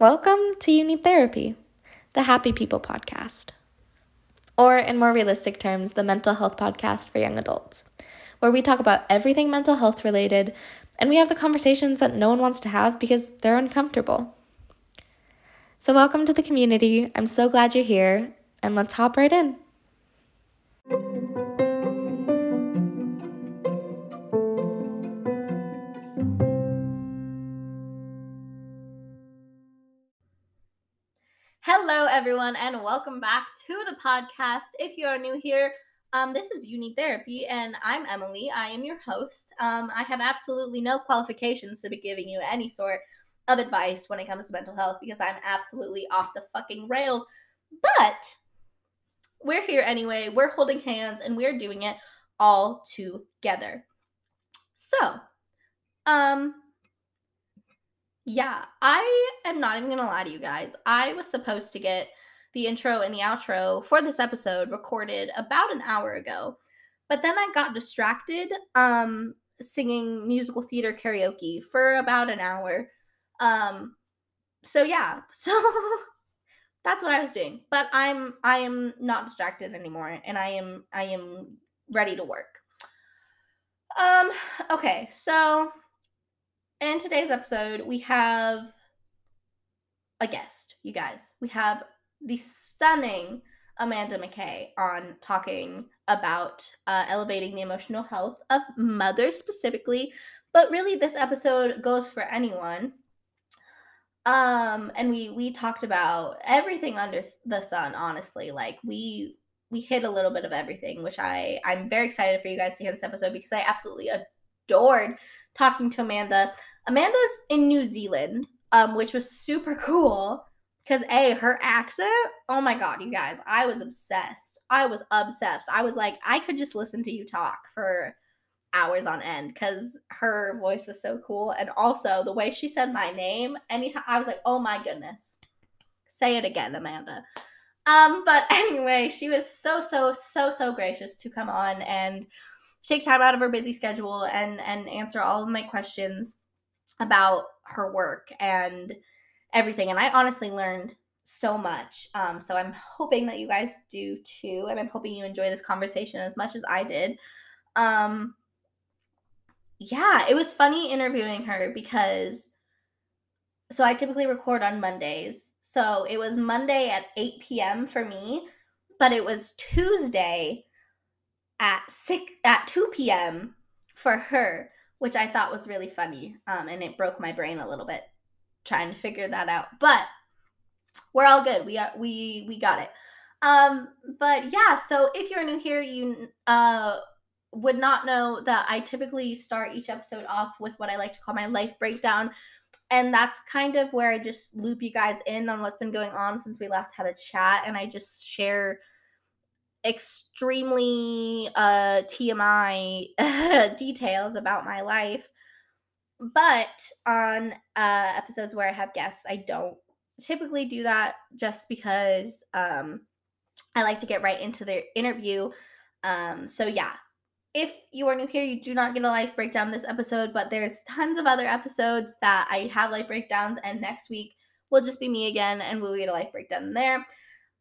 Welcome to You Need Therapy, the Happy People podcast. Or, in more realistic terms, the mental health podcast for young adults, where we talk about everything mental health related and we have the conversations that no one wants to have because they're uncomfortable. So, welcome to the community. I'm so glad you're here, and let's hop right in. Everyone, and welcome back to the podcast. If you are new here, um, this is Need Therapy, and I'm Emily. I am your host. Um, I have absolutely no qualifications to be giving you any sort of advice when it comes to mental health because I'm absolutely off the fucking rails. But we're here anyway. We're holding hands, and we're doing it all together. So, um, yeah, I am not even gonna lie to you guys. I was supposed to get the intro and the outro for this episode recorded about an hour ago, but then I got distracted um singing musical theater karaoke for about an hour. Um so yeah, so that's what I was doing. But I'm I am not distracted anymore and I am I am ready to work. Um okay, so in today's episode, we have a guest, you guys. We have the stunning Amanda McKay on talking about uh, elevating the emotional health of mothers specifically, but really this episode goes for anyone. Um, and we we talked about everything under the sun. Honestly, like we we hit a little bit of everything, which I I'm very excited for you guys to hear this episode because I absolutely adored talking to Amanda. Amanda's in New Zealand, um, which was super cool because a her accent. Oh my god, you guys, I was obsessed. I was obsessed. I was like, I could just listen to you talk for hours on end because her voice was so cool, and also the way she said my name. Anytime I was like, oh my goodness, say it again, Amanda. Um, but anyway, she was so so so so gracious to come on and take time out of her busy schedule and and answer all of my questions about her work and everything. And i honestly learned so much. Um, so i'm hoping that you guys do too and i'm hoping you enjoy this conversation as much as i did. Um, yeah it was funny interviewing her because so i typically record on mondays. So it was monday at 8 p.m for me but it was tuesday at six at 2 p.m. for her, which I thought was really funny. Um, and it broke my brain a little bit trying to figure that out. But we're all good. We are we we got it. Um, but yeah, so if you're new here, you uh would not know that I typically start each episode off with what I like to call my life breakdown. And that's kind of where I just loop you guys in on what's been going on since we last had a chat. And I just share extremely uh, TMI details about my life. But on uh, episodes where I have guests, I don't typically do that just because um, I like to get right into the interview. Um, so, yeah, if you are new here, you do not get a life breakdown this episode, but there's tons of other episodes that I have life breakdowns, and next week will just be me again, and we'll get a life breakdown there.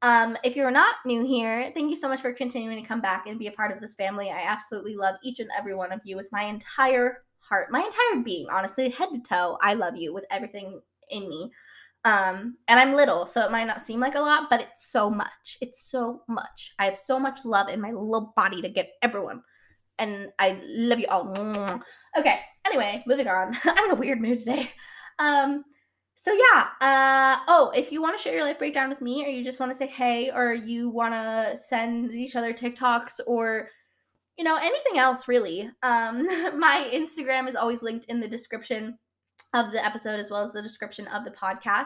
Um, if you're not new here, thank you so much for continuing to come back and be a part of this family. I absolutely love each and every one of you with my entire heart, my entire being, honestly, head to toe. I love you with everything in me. Um, and I'm little, so it might not seem like a lot, but it's so much. It's so much. I have so much love in my little body to give everyone. And I love you all. Okay, anyway, moving on. I'm in a weird mood today. Um, so yeah uh oh if you want to share your life breakdown with me or you just want to say hey or you want to send each other tiktoks or you know anything else really um my instagram is always linked in the description of the episode as well as the description of the podcast.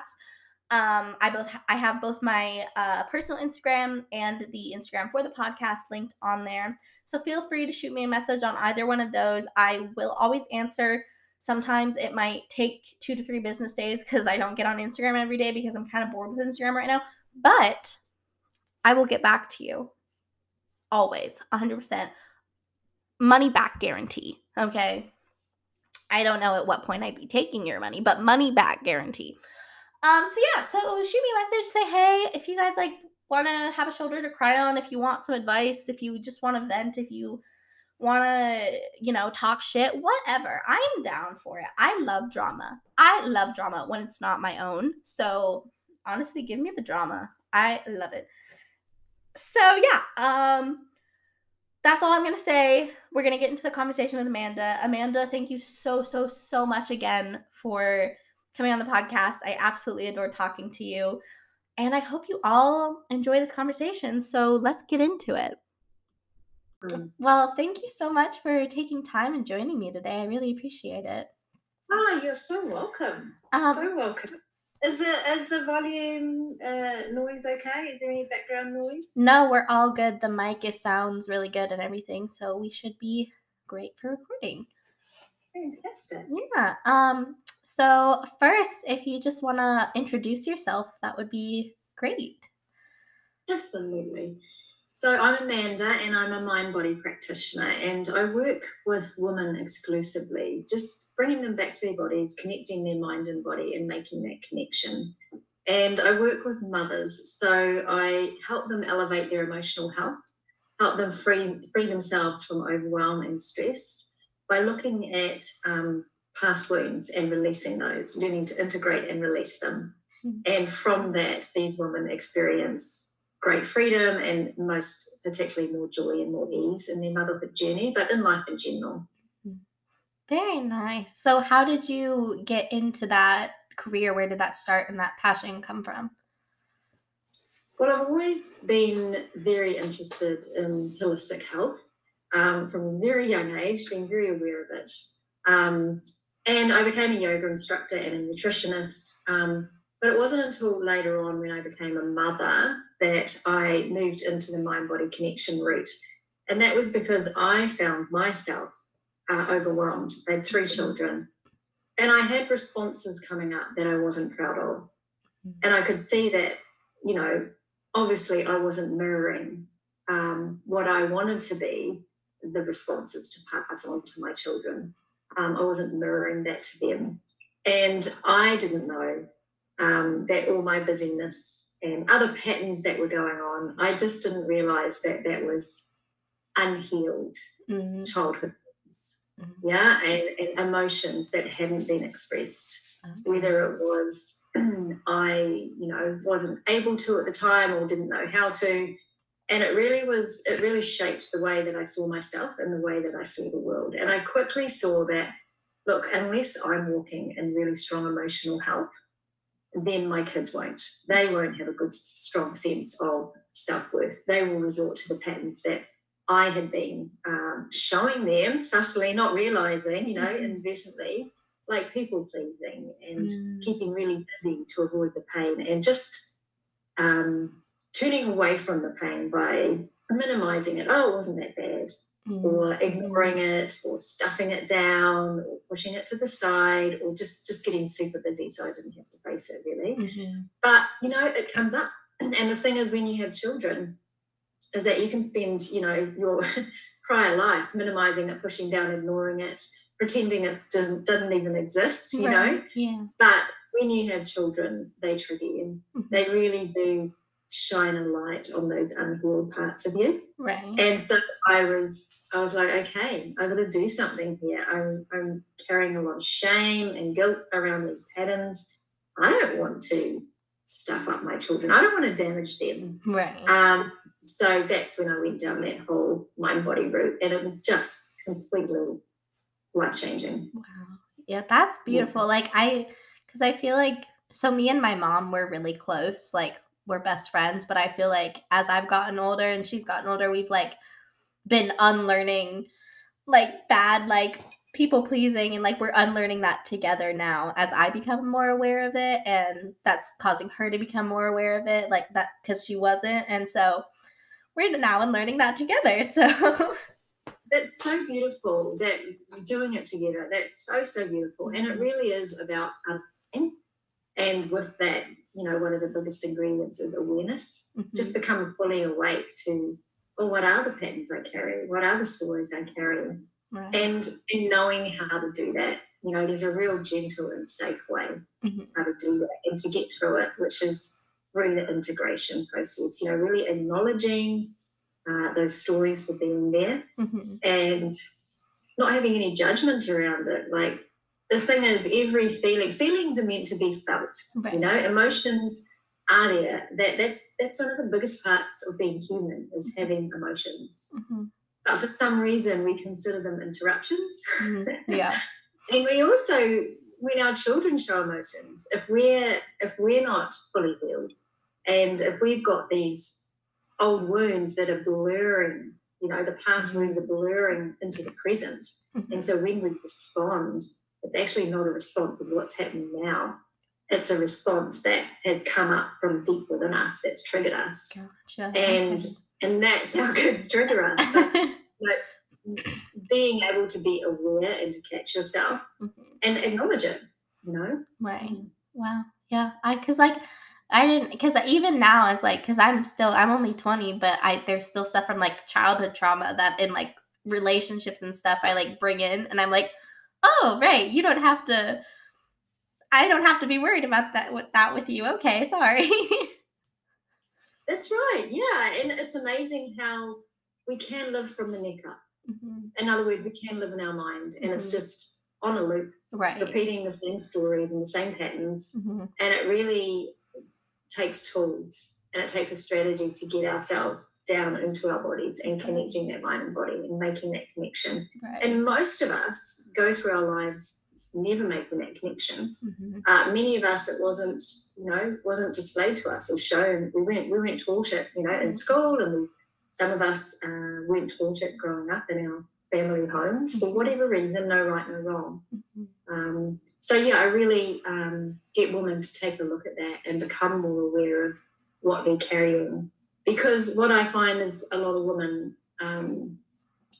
Um i both i have both my uh, personal instagram and the instagram for the podcast linked on there. So feel free to shoot me a message on either one of those. I will always answer Sometimes it might take two to three business days because I don't get on Instagram every day because I'm kind of bored with Instagram right now. But I will get back to you always, 100%. Money back guarantee. Okay. I don't know at what point I'd be taking your money, but money back guarantee. Um, so yeah, so shoot me a message, say hey, if you guys like want to have a shoulder to cry on, if you want some advice, if you just want to vent, if you want to, you know, talk shit, whatever. I am down for it. I love drama. I love drama when it's not my own. So honestly, give me the drama. I love it. So yeah, um that's all I'm going to say. We're going to get into the conversation with Amanda. Amanda, thank you so so so much again for coming on the podcast. I absolutely adore talking to you. And I hope you all enjoy this conversation. So let's get into it. Mm. Well, thank you so much for taking time and joining me today. I really appreciate it. Oh, you're so welcome. Um, so welcome. Is the is the volume uh, noise okay? Is there any background noise? No, we're all good. The mic it sounds really good and everything, so we should be great for recording. Fantastic. Yeah. Um. So first, if you just want to introduce yourself, that would be great. Absolutely. So I'm Amanda and I'm a mind body practitioner and I work with women exclusively, just bringing them back to their bodies, connecting their mind and body and making that connection. And I work with mothers, so I help them elevate their emotional health, help them free, free themselves from overwhelm and stress by looking at um, past wounds and releasing those, learning to integrate and release them. Mm-hmm. And from that, these women experience great freedom and most particularly more joy and more ease in their motherhood journey, but in life in general. Very nice. So, how did you get into that career? Where did that start and that passion come from? Well, I've always been very interested in holistic health um, from a very young age, being very aware of it. Um, and I became a yoga instructor and a nutritionist. Um, but it wasn't until later on when I became a mother that I moved into the mind body connection route. And that was because I found myself uh, overwhelmed. I had three children and I had responses coming up that I wasn't proud of. Mm-hmm. And I could see that, you know, obviously I wasn't mirroring um, what I wanted to be the responses to pass on to my children. Um, I wasn't mirroring that to them. And I didn't know um, that all my busyness and other patterns that were going on, I just didn't realize that that was unhealed mm-hmm. childhood. Mm-hmm. Yeah, and, and, emotions that hadn't been expressed, okay. whether it was I, you know, wasn't able to at the time or didn't know how to. And it really was, it really shaped the way that I saw myself and the way that I saw the world. And I quickly saw that, look, unless I'm walking in really strong emotional health, then my kids won't. They won't have a good, strong sense of self worth. They will resort to the patterns that I had been um, showing them subtly, not realizing, you know, mm-hmm. inadvertently, like people pleasing and mm. keeping really busy to avoid the pain and just um, turning away from the pain by minimizing it. Oh, it wasn't that bad mm. or ignoring it or stuffing it down or pushing it to the side or just just getting super busy so I didn't have to face it really. Mm-hmm. But you know, it comes up. And the thing is when you have children, is that you can spend, you know, your prior life minimizing it, pushing down, ignoring it, pretending it didn't, didn't even exist, you right. know? Yeah. But when you have children, they trigger you. Mm-hmm. They really do shine a light on those unhealed parts of you. Right. And so I was I was like, okay, I gotta do something here. I'm I'm carrying a lot of shame and guilt around these patterns. I don't want to stuff up my children. I don't want to damage them. Right. Um, so that's when I went down that whole mind body route and it was just completely life changing. Wow. Yeah, that's beautiful. Yeah. Like I because I feel like so me and my mom were really close. Like we're best friends, but I feel like as I've gotten older and she's gotten older, we've like been unlearning like bad like people pleasing and like we're unlearning that together now as I become more aware of it and that's causing her to become more aware of it like that cuz she wasn't and so we're now unlearning that together so that's so beautiful that you're doing it together that's so so beautiful and it really is about um, and with that you know, one of the biggest ingredients is awareness. Mm-hmm. Just become fully awake to, well, what are the patterns I carry? What are the stories I carry? Right. And in knowing how to do that, you know, there's a real gentle and safe way mm-hmm. how to do that. and to get through it, which is through the integration process. You know, really acknowledging uh, those stories for being there Mm-hmm. and not having any judgment around it. Like the thing is, every feeling, feelings are meant to be felt. Right. You know, emotions are there. That that's that's one of the biggest parts of being human is having emotions. Mm-hmm. But for some reason, we consider them interruptions. Mm-hmm. Yeah. And we also, when our children show emotions, if we're if we're not fully healed, and if we've got these old wounds that are blurring, you know, the past wounds are blurring into the present, Mhm. and so when we respond, it's actually not a response of what's happening now. It's a response that has come up from deep within us that's triggered us. Gotcha. And and that's how kids trigger us. But being able to be aware and to catch yourself Mhm. and acknowledge it, you know? Right. Wow. Yeah. I cuz like I didn't cuz even now as like cuz I'm still I'm only 20 but I there's still stuff from like childhood trauma that in like relationships and stuff I like bring in and I'm like, "Oh, right. You don't have to I don't have to be worried about that with that with you. Okay, sorry." That's right. Yeah. And it's amazing how we can live from the neck up. Mhm. In other words, we can live in our mind and it's Mhm. just on a loop, Right. repeating the same stories and the same patterns. Mhm. And it really takes tools and it takes a strategy to get ourselves down into our bodies and connecting that mind and body and making that connection. Right. And most of us go through our lives never making that connection. Mhm. Uh, many of us, it wasn't, you know, wasn't displayed to us or shown. We weren't, we weren't taught it, you know, in Mhm. school, and we, some of us uh, weren't taught it growing up in our family homes for Mhm. whatever reason, no right, no wrong. Mhm. Um, so yeah, I really um, get women to take a look at that and become more aware of what they're carrying. Because what I find is a lot of women um,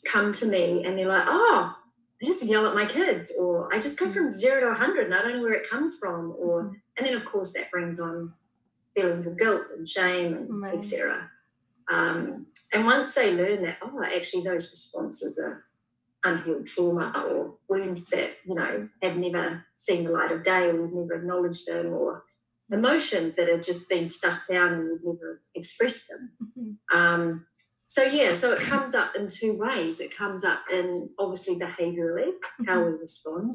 come to me and they're like, "Oh, I just yell at my kids," or "I just go from zero to 100 and I don't know where it comes from," or Mhm. and then of course that brings on feelings of guilt and shame and Right. etc. Um, and once they learn that, oh, actually those responses are unhealed trauma or wounds that you know have never seen the light of day or we've never acknowledged them or emotions that have just been stuffed down and we've never expressed them Mhm. um, so yeah so it comes up in two ways it comes up in obviously behaviorally how we respond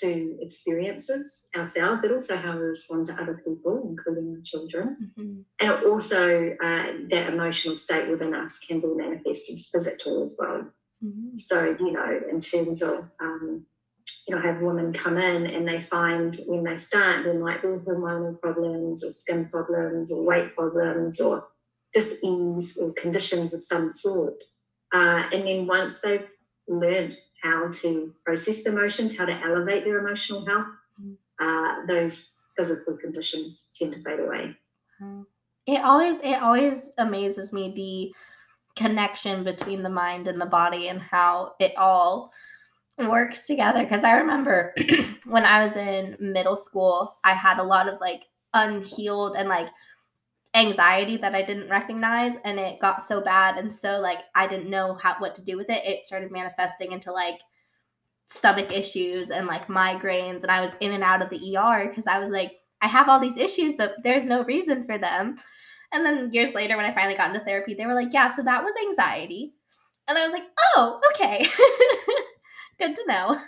to experiences ourselves but also how we respond to other people including our children Mhm. and also uh, that emotional state within us can be manifested physically as well Mhm. so, you know, in terms of, um, you know, I have women come in and they find when they start, there might be hormonal problems or skin problems or weight problems or dis-ease or conditions of some sort. Uh, and then once they've learned how to process the emotions, how to elevate their emotional health, Mhm. uh, those physical conditions tend to fade away. It always it always amazes me the connection between the mind and the body and how it all works together because I remember when I was in middle school I had a lot of like unhealed and like anxiety that I didn't recognize and it got so bad and so like I didn't know how what to do with it it started manifesting into like stomach issues and like migraines and I was in and out of the ER because I was like I have all these issues but there's no reason for them. And then years later when I finally got into therapy they were like yeah so that was anxiety. And I was like oh okay. Good to know.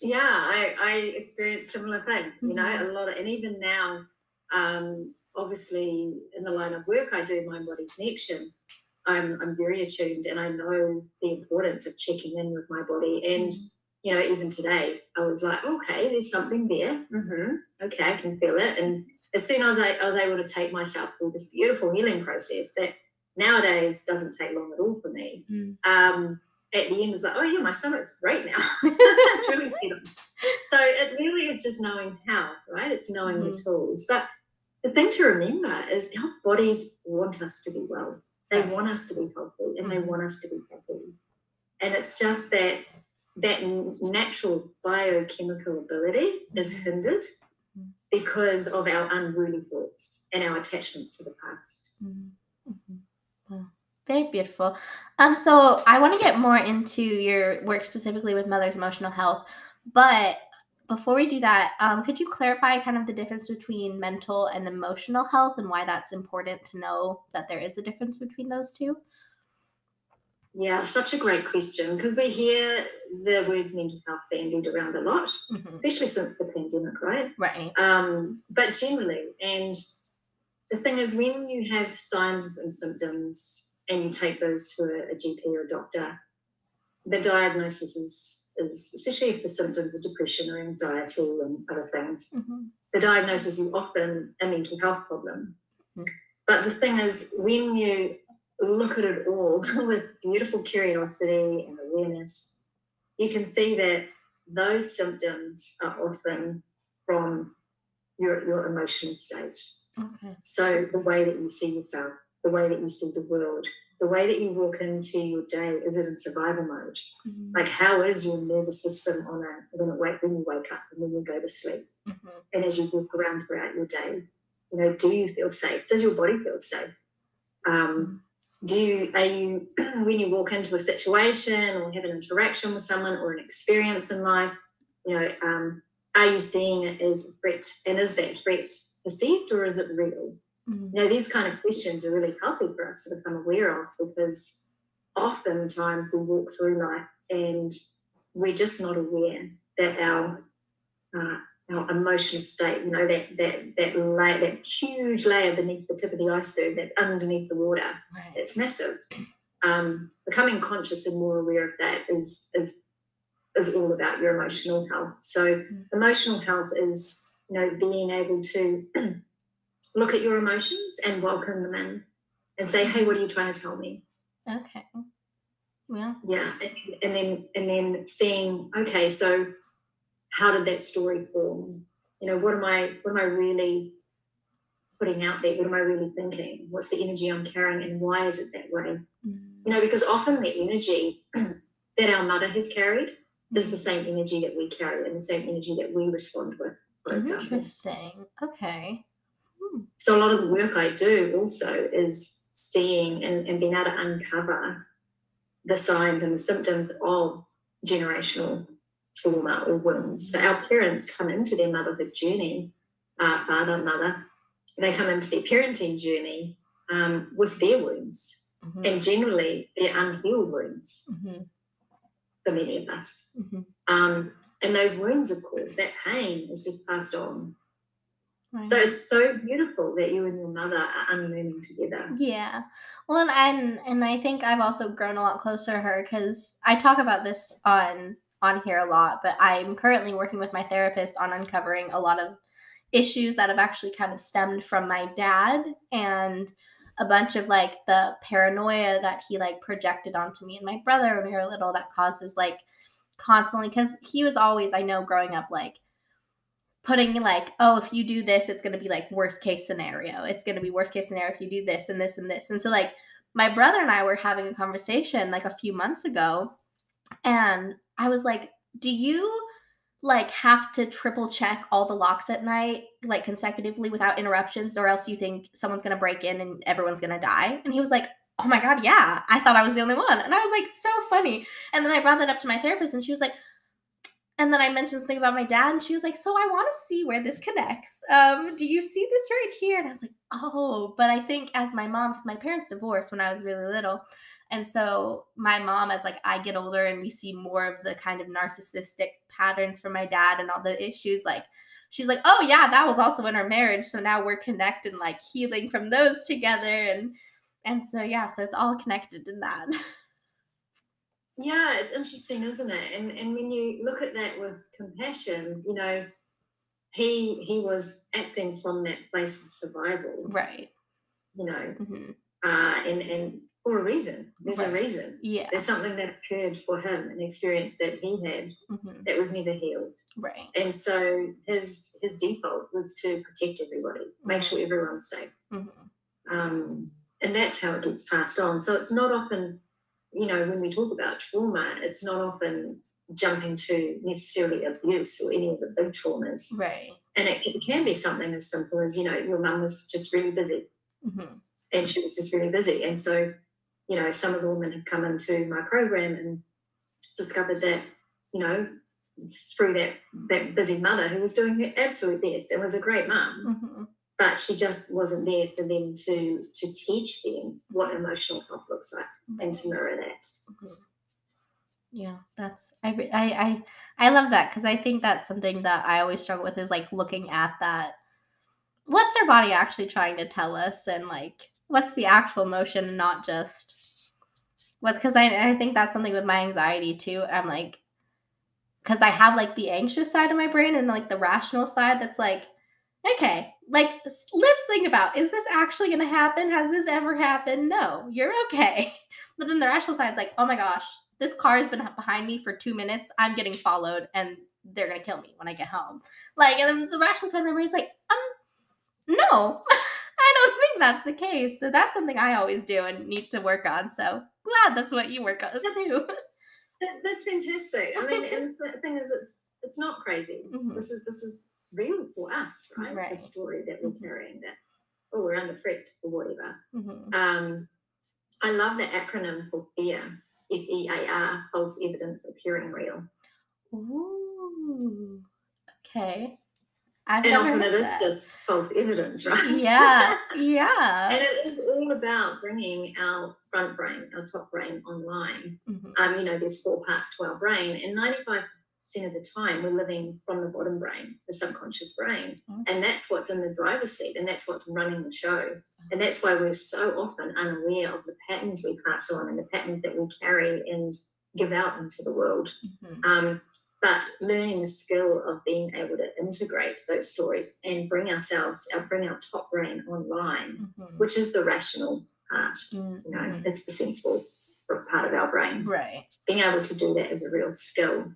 Yeah, I, I experienced similar thing, you know, Mhm. a lot of, and even now, um, obviously in the line of work I do, mind body connection, I'm, I'm very attuned and I know the importance of checking in with my body. And, you know, even today, I was like, okay, there's something there. hmm Okay, I can feel it. And as soon as I, I was able to take myself through this beautiful healing process that nowadays doesn't take long at all for me, Mm. um, at the end was like, oh yeah, my stomach's great now. That's really settled. So it really is just knowing how, right? It's knowing the tools. But the thing to remember is our bodies want us to be well. They want us to be healthy and they Mhm. want us to be happy. And it's just that that natural biochemical ability is Mhm. hindered Mhm. because of our unruly thoughts and our attachments to the past. Mhm. Mhm. Wow. Very beautiful. Um, so I want to get more into your work specifically with mother's emotional health, but before we do that, um, could you clarify kind of the difference between mental and emotional health and why that's important to know that there is a difference between those two? Yeah, such a great question because we hear the words mental health bandied around a lot, Mhm. especially since the pandemic, right? Right. Um, but generally, and the thing is, when you have signs and symptoms and you take those to a, a GP or a doctor, the diagnosis is, is, especially if the symptoms are depression or anxiety and other things, Mhm. the diagnosis is often a mental health problem. Mhm. But the thing is, when you look at it all with beautiful curiosity and awareness, you can see that those symptoms are often from your, your emotional state. Okay. So, the way that you see yourself, the way that you see the world, the way that you walk into your day, is it in survival mode? Mhm. Like, how is your nervous system on a when, it wake, when you wake up and when you go to sleep? Mhm. and as you walk around throughout your day, you know, do you feel safe? Does your body feel safe? Um, do you are you when you walk into a situation or have an interaction with someone or an experience in life, you know, um, are you seeing it as a threat? And is that threat perceived or is it real? You know, these kind of questions are really healthy for us to become aware of because oftentimes we walk through life and we're just not aware that our uh, our emotional state, you know, that that that layer, that huge layer beneath the tip of the iceberg that's underneath the water, Right. it's massive. Um, becoming conscious and more aware of that is is is all about your emotional health. So Mm. emotional health is you know being able to look at your emotions and welcome them in and say, hey, what are you trying to tell me? Okay. Yeah. Yeah, and, and then and then seeing, okay, so how did that story form? You know, what am I what am I really putting out there? What am I really thinking? What's the energy I'm carrying and why is it that way? Mhm. You know, because often the energy that our mother has carried is the same energy that we carry and the same energy that we respond with, for example. Interesting. Okay. So a lot of the work I do also is seeing and, and being able to uncover the signs and the symptoms of generational trauma or wounds. So our parents come into their motherhood journey, uh, father, and mother, they come into their parenting journey um, with their wounds Mhm. and generally they're unhealed wounds Mhm. for many of us. Mhm. Um, and those wounds, of course, that pain is just passed on. Right. So it's so beautiful that you and your mother are unlearning together. Yeah. Well, and and, and I think I've also grown a lot closer to her because I talk about this on on here a lot, but I'm currently working with my therapist on uncovering a lot of issues that have actually kind of stemmed from my dad and a bunch of like the paranoia that he like projected onto me and my brother when we were little that causes like constantly because he was always I know growing up like putting like, oh, if you do this, it's going to be like worst case scenario. It's going to be worst case scenario if you do this and this and this. And so, like, my brother and I were having a conversation like a few months ago, and I was like, do you like have to triple check all the locks at night, like consecutively without interruptions, or else you think someone's going to break in and everyone's going to die? And he was like, oh my God, yeah. I thought I was the only one. And I was like, so funny. And then I brought that up to my therapist, and she was like, and then I mentioned something about my dad, and she was like, "So I want to see where this connects. Um, do you see this right here?" And I was like, "Oh," but I think as my mom, because my parents divorced when I was really little, and so my mom, as like I get older and we see more of the kind of narcissistic patterns from my dad and all the issues, like she's like, "Oh yeah, that was also in our marriage, so now we're connected, like healing from those together." And and so yeah, so it's all connected in that. Yeah, it's interesting, isn't it? And and when you look at that with compassion, you know, he he was acting from that place of survival, right. you know, hmm uh, and and for a reason. There's a reason. Yeah. There's something that occurred for him, an experience that he had hmm that was never healed. Right. And so his his default was to protect everybody, make sure everyone's safe. hmm um, and that's how it gets passed on. So it's not often, you know, when we talk about trauma, it's not often jumping to necessarily abuse or any of the big traumas. Right. And it, it can be something as simple as, you know, your mum was just really busy hmm and she was just really busy. And so, you know, some of the women have come into my program and discovered that, you know, through that that busy mother who was doing her absolute best and was a great mum, Mhm. But she just wasn't there for them to to teach them what emotional health looks like and to mirror that. Mhm. Yeah, that's I I I, I love that because I think that's something that I always struggle with is like looking at that. What's our body actually trying to tell us, and like what's the actual emotion, and not just what's because I I think that's something with my anxiety too. I'm like because I have like the anxious side of my brain and like the rational side that's like, okay, like let's think about is this actually going to happen? Has this ever happened? No, you're okay. But then the rational side's like, oh my gosh, this car has been behind me for two minutes. I'm getting followed and they're going to kill me when I get home. Like, and then the rational side of my brain's like, um, no, I don't think that's the case. So that's something I always do and need to work on. So glad that's what you work on too. That, that's fantastic. I mean, and the thing is, it's it's not crazy. Mhm. This is this is real for us, right? Right. The story that we're Mhm. carrying. That oh, we're under threat or whatever. Mhm. Um, I love the acronym for FEAR. F E A R, false evidence appearing real. Ooh. Okay. I've And often it is just false evidence, right? Yeah. Yeah. and it is all about bringing our front brain, our top brain online. Mhm. Um, you know, there's four parts to our brain, and 95% of the time we're living from the bottom brain, the subconscious brain. Mhm. And that's what's in the driver's seat, and that's what's running the show. And that's why we're so often unaware of the patterns we pass on and the patterns that we carry and give out into the world. Mhm. Um, but learning the skill of being able to integrate those stories and bring ourselves, our, bring our top brain online, Mhm. which is the rational part. Mhm. You know, it's the sensible part of our brain. Right. Being able to do that is a real skill,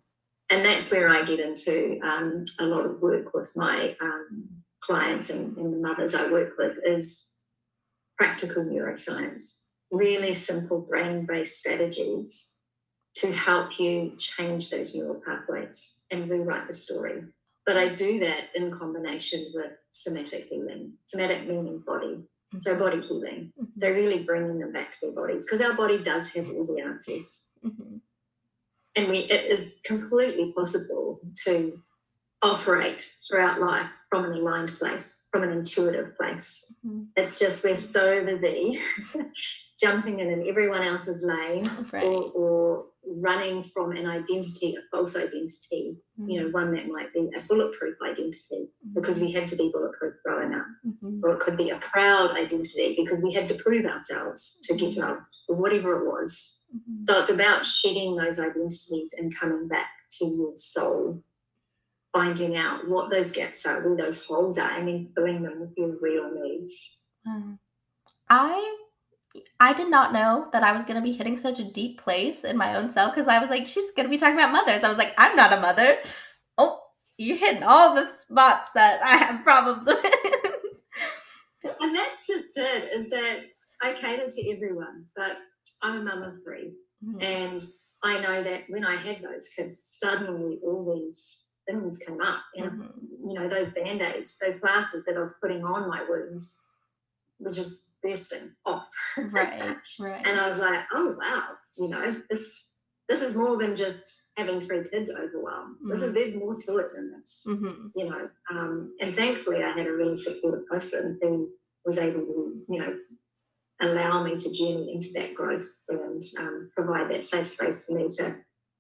and that's where I get into um, a lot of work with my um, clients and, and the mothers I work with is practical neuroscience, really simple brain-based strategies to help you change those neural pathways and rewrite the story. But I do that in combination with somatic healing, somatic meaning body, so body healing. So really bringing them back to their bodies because our body does have all the answers, Mhm. And we it is completely possible to operate throughout life from an aligned place, from an intuitive place. Mhm. It's just we're so busy jumping in in everyone else's lane Right. or, or running from an identity, a false identity, you know, one that might be a bulletproof identity because we had to be bulletproof growing up, Mhm. or it could be a proud identity because we had to prove ourselves to get loved, or whatever it was. Mhm. So it's about shedding those identities and coming back to your soul, finding out what those gaps are, where those holes are, and then filling them with your real needs. Um, I I did not know that I was going to be hitting such a deep place in my own self because I was like, she's going to be talking about mothers. I was like, I'm not a mother. Oh, you're hitting all the spots that I have problems with. And that's just it, is that I cater to everyone, but I'm a mum of three. Mhm. And I know that when I had those kids, suddenly all these things came up. And, Mhm. you know, those band aids, those glasses that I was putting on my wounds were just bursting off. Right, right. and I was like, oh, wow, you know, this this is more than just having three kids overwhelmed. This is, there's more to it than this Mhm. you know, um, and thankfully I had a really supportive husband who was able to, you know, allow me to journey into that growth and um, provide that safe space for me to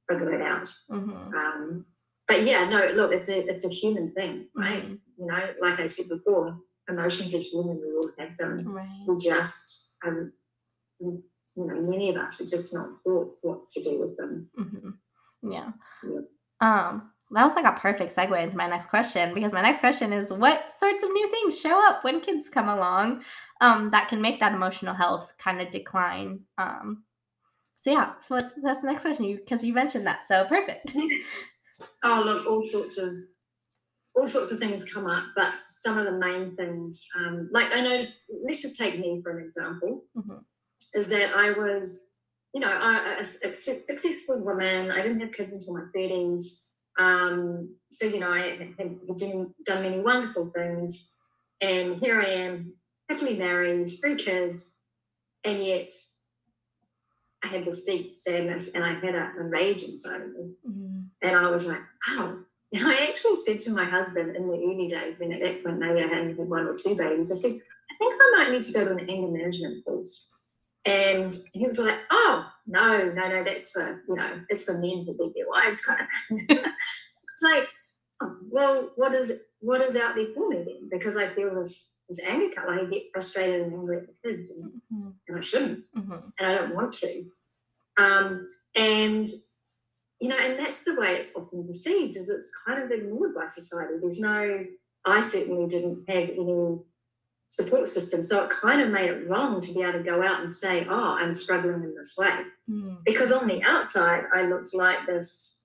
figure it out. Mhm. Um, but yeah, no, look, it's a it's a human thing, right? Mhm. You know, like I said before, emotions are human. We all have them. Right. We just, um, you know, many of us are just not taught what to do with them. hmm Yeah. Yeah. Um, that was like a perfect segue into my next question because my next question is what sorts of new things show up when kids come along um, that can make that emotional health kind of decline? Um, so yeah, so that's the next question because you mentioned that, so perfect. Oh, look, all sorts of all sorts of things come up, but some of the main things, um, like I noticed, let's just take me for an example, Mhm. is that I was, you know, I, a, a su- successful woman. I didn't have kids until my thirties, um, so you know, I had, done, many wonderful things, and here I am, happily married, three kids, and yet I had this deep sadness, and I had a, a rage inside of me Mhm. And I was like, oh. And I actually said to my husband in the early days, when at that point maybe I hadn't had one or two babies, I said, I think I might need to go to an anger management course. And he was like, oh, no, no, no, that's for, you know, it's for men who beat their wives kind of thing. like, oh, well, what is what is out there for me then? Because I feel this this anger color, I get frustrated and angry at the kids, and, mm-hmm. and I shouldn't, mm-hmm. and I don't want to. Um, and you know, and that's the way it's often perceived, is it's kind of ignored by society. There's no, I certainly didn't have any support system. So it kind of made it wrong to be able to go out and say, oh, I'm struggling in this way. Mm. Because on the outside, I looked like this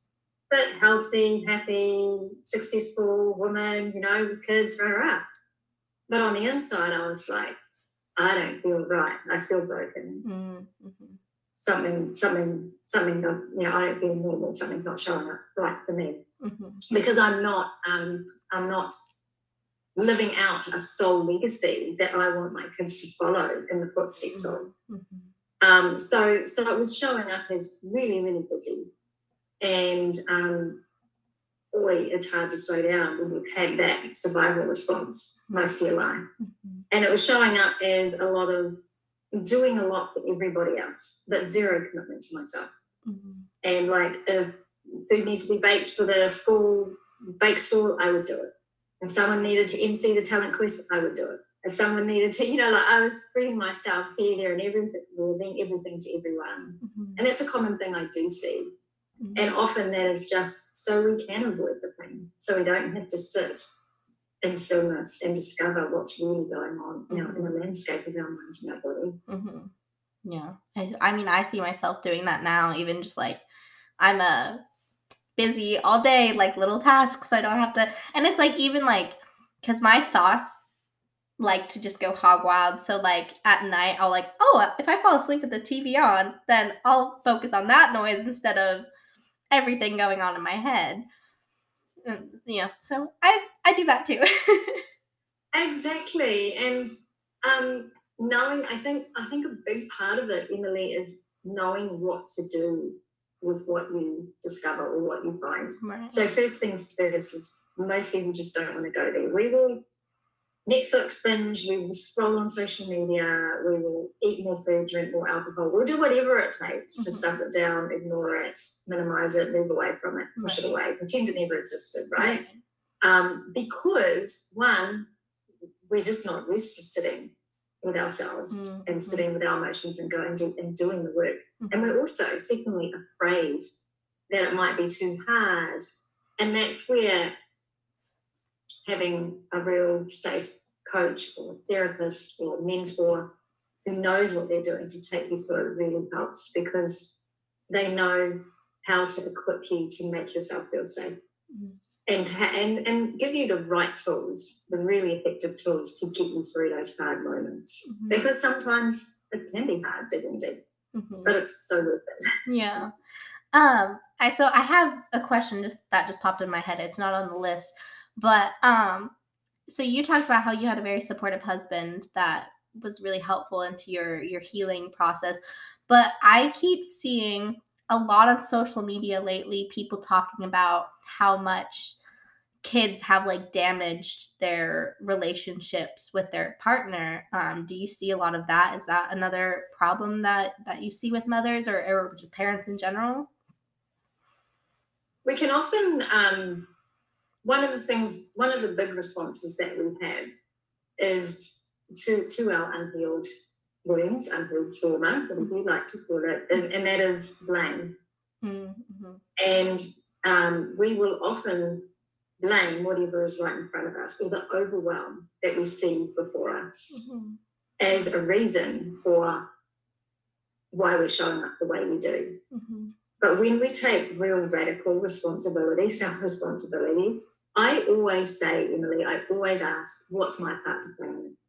fit, healthy, happy, successful woman, you know, with kids, rah, rah. But on the inside, I was like, I don't feel right. I feel broken. Mm, mm-hmm. Something, something, something. You know, I don't feel normal. Something's not showing up right for me mm-hmm. because I'm not. Um, I'm not living out a soul legacy that I want my kids to follow in the footsteps of. Mm-hmm. Um, so, so it was showing up as really, really busy, and um, boy, it's hard to slow down when you've had that survival response most of your life. Mm-hmm. And it was showing up as a lot of doing a lot for everybody else, but zero commitment to myself. Mm-hmm. And like, if food needed to be baked for the school bake store, I would do it. If someone needed to MC the talent quiz, I would do it. If someone needed to, you know, like I was spreading myself here, there, and everything, being everything to everyone. Mm-hmm. And that's a common thing I do see. Mm-hmm. And often that is just so we can avoid the pain, so we don't have to sit in stillness and discover what's really going on, you know, in the landscape of our mind and our body. Mm-hmm. Yeah, I, I mean, I see myself doing that now. Even just like I'm a busy all day, like little tasks. I don't have to, and it's like even like because my thoughts like to just go hog wild. So like at night, I'll like, oh, if I fall asleep with the TV on, then I'll focus on that noise instead of everything going on in my head. And, yeah, so I I do that too. exactly, and um, knowing, I think I think a big part of it, Emily, is knowing what to do with what you discover or what you find. Right. So first things first is most people just don't want to go there. We will Netflix binge, we will scroll on social media, we will eat more food, drink more alcohol, we'll do whatever it takes mm-hmm. to stuff it down, ignore it, minimize it, move away from it, push right. it away, pretend it never existed, right? right. Um, because one, we're just not used to sitting with ourselves mm-hmm. and sitting with our emotions and going to, and doing the work Mm-hmm. And we're also, secondly, afraid that it might be too hard. And that's where having a real safe coach or a therapist or a mentor who knows what they're doing to take you through it really helps because they know how to equip you to make yourself feel safe mm-hmm. and, and and give you the right tools, the really effective tools to get you through those hard moments. Mm-hmm. Because sometimes it can be hard digging deep mm-hmm. but it's so worth it. Yeah. Um, I so I have a question just that just popped in my head. It's not on the list, but um, so you talked about how you had a very supportive husband that was really helpful into your your healing process. But I keep seeing a lot on social media lately people talking about how much kids have like damaged their relationships with their partner um, do you see a lot of that is that another problem that that you see with mothers or, or parents in general we can often um, one of the things one of the big responses that we have is to to our unhealed wounds unhealed trauma whatever we like to call it and, and that is blame mm-hmm. and um, we will often blame whatever is right in front of us or the overwhelm that we see before us mm-hmm. as a reason for why we're showing up the way we do. Mm-hmm. But when we take real radical responsibility, self responsibility, I always say, Emily, I always ask, what's my part to play in it?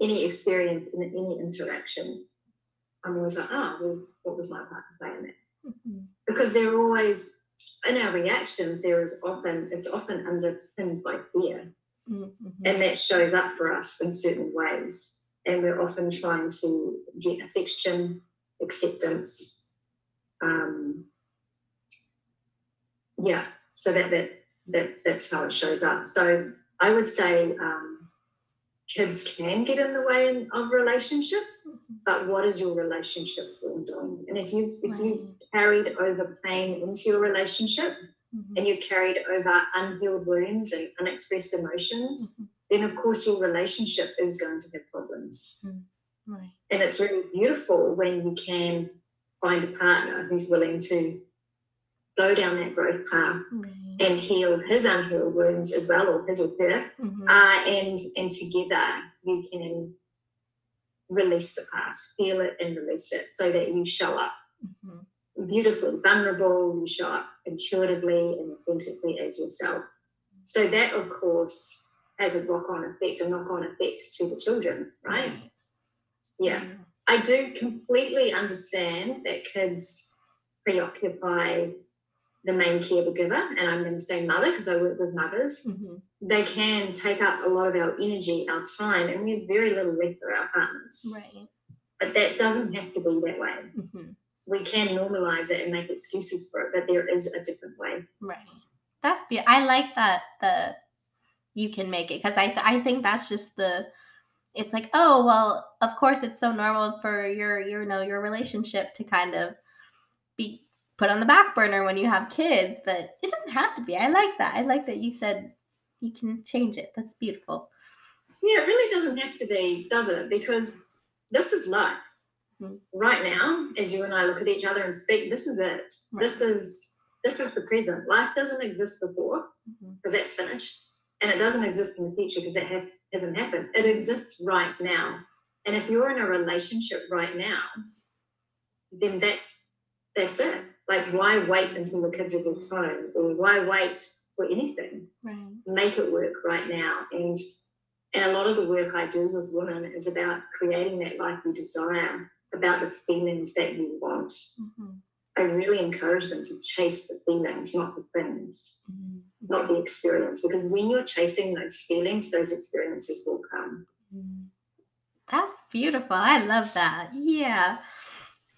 any experience in any interaction? I'm always like, oh, well, what was my part to play in that? Mm-hmm. Because they're always in our reactions, there is often it's often underpinned by fear, mm-hmm. and that shows up for us in certain ways. And we're often trying to get affection, acceptance, um, yeah, so that that that that's how it shows up. So I would say um, kids can get in the way of relationships, Mm-hmm. but what is your relationship formed on? And if you've if you've carried over pain into your relationship Mhm. and you've carried over unhealed wounds and unexpressed emotions, Mhm. then of course your relationship is going to have problems. Right. And it's really beautiful when you can find a partner who's willing to go down that growth path Right. and heal his unhealed wounds as well, or his or her. Mhm. Uh, and and together you can release the past, feel it and release it so that you show up Mhm. beautifully, vulnerable, you show up intuitively and authentically as yourself. So that of course has a knock-on effect, a knock-on effect to the children, right? Yeah. I do completely understand that kids preoccupy the main caregiver, and I'm going to say mother because I work with mothers. Mhm. They can take up a lot of our energy, our time, and we have very little left for our partners. Right. But that doesn't have to be that way. Mhm. We can normalize it and make excuses for it, but there is a different way. Right. That's be. I like that. The you can make it because I th- I think that's just the. It's like oh well, of course it's so normal for your your you know your relationship to kind of be put on the back burner when you have kids, but it doesn't have to be. I like that. I like that you said you can change it. That's beautiful. Yeah, it really doesn't have to be, does it? Because this is life. Mhm. Right now, as you and I look at each other and speak, this is it. This is this is the present. Life doesn't exist before because that's finished, and it doesn't exist in the future because that has hasn't happened. It exists right now. And if you're in a relationship right now, then that's that's it. Like, why wait until the kids are big home, or why wait for anything? Right. make it work right now. And and a lot of the work I do with women is about creating that life you desire, about the feelings that you want. Mhm. I really encourage them to chase the feelings, not the things, Mhm. not the experience. Because when you're chasing those feelings, those experiences will come. Mm. That's beautiful. I love that. Yeah.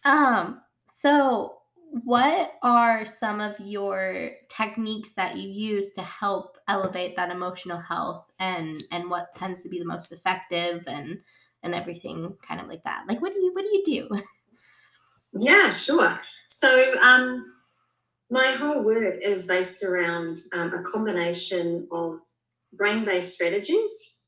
Um so what are some of your techniques that you use to help elevate that emotional health and and what tends to be the most effective and and everything kind of like that. Like what do you what do you do? Yeah, sure. So um, my whole work is based around um, a combination of brain-based strategies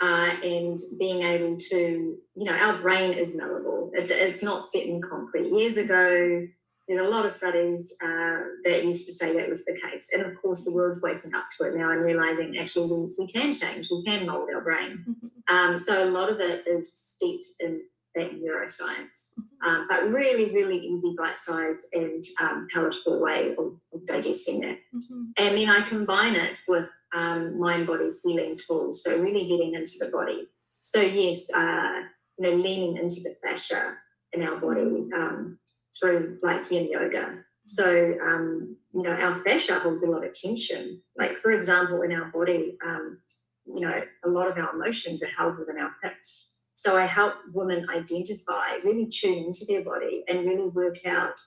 uh, and being able to, you know, our brain is malleable. It, it's not set in concrete. Years ago, there's a lot of studies uh, that used to say that was the case. And of course, the world's waking up to it now and realizing actually we, we can change, we can mold our brain. Um, so a lot of it is steeped in that neuroscience, um, but really, really easy, bite-sized, and um, palatable way of, of digesting that. Mhm. And then I combine it with um, mind-body healing tools, so really getting into the body. So yes, uh, you know, leaning into the fascia in our body um, through like yin yoga. So um, you know, our fascia holds a lot of tension. Like for example, in our body, um, you know, a lot of our emotions are held within our hips. So I help women identify, really tune into their body, and really work out.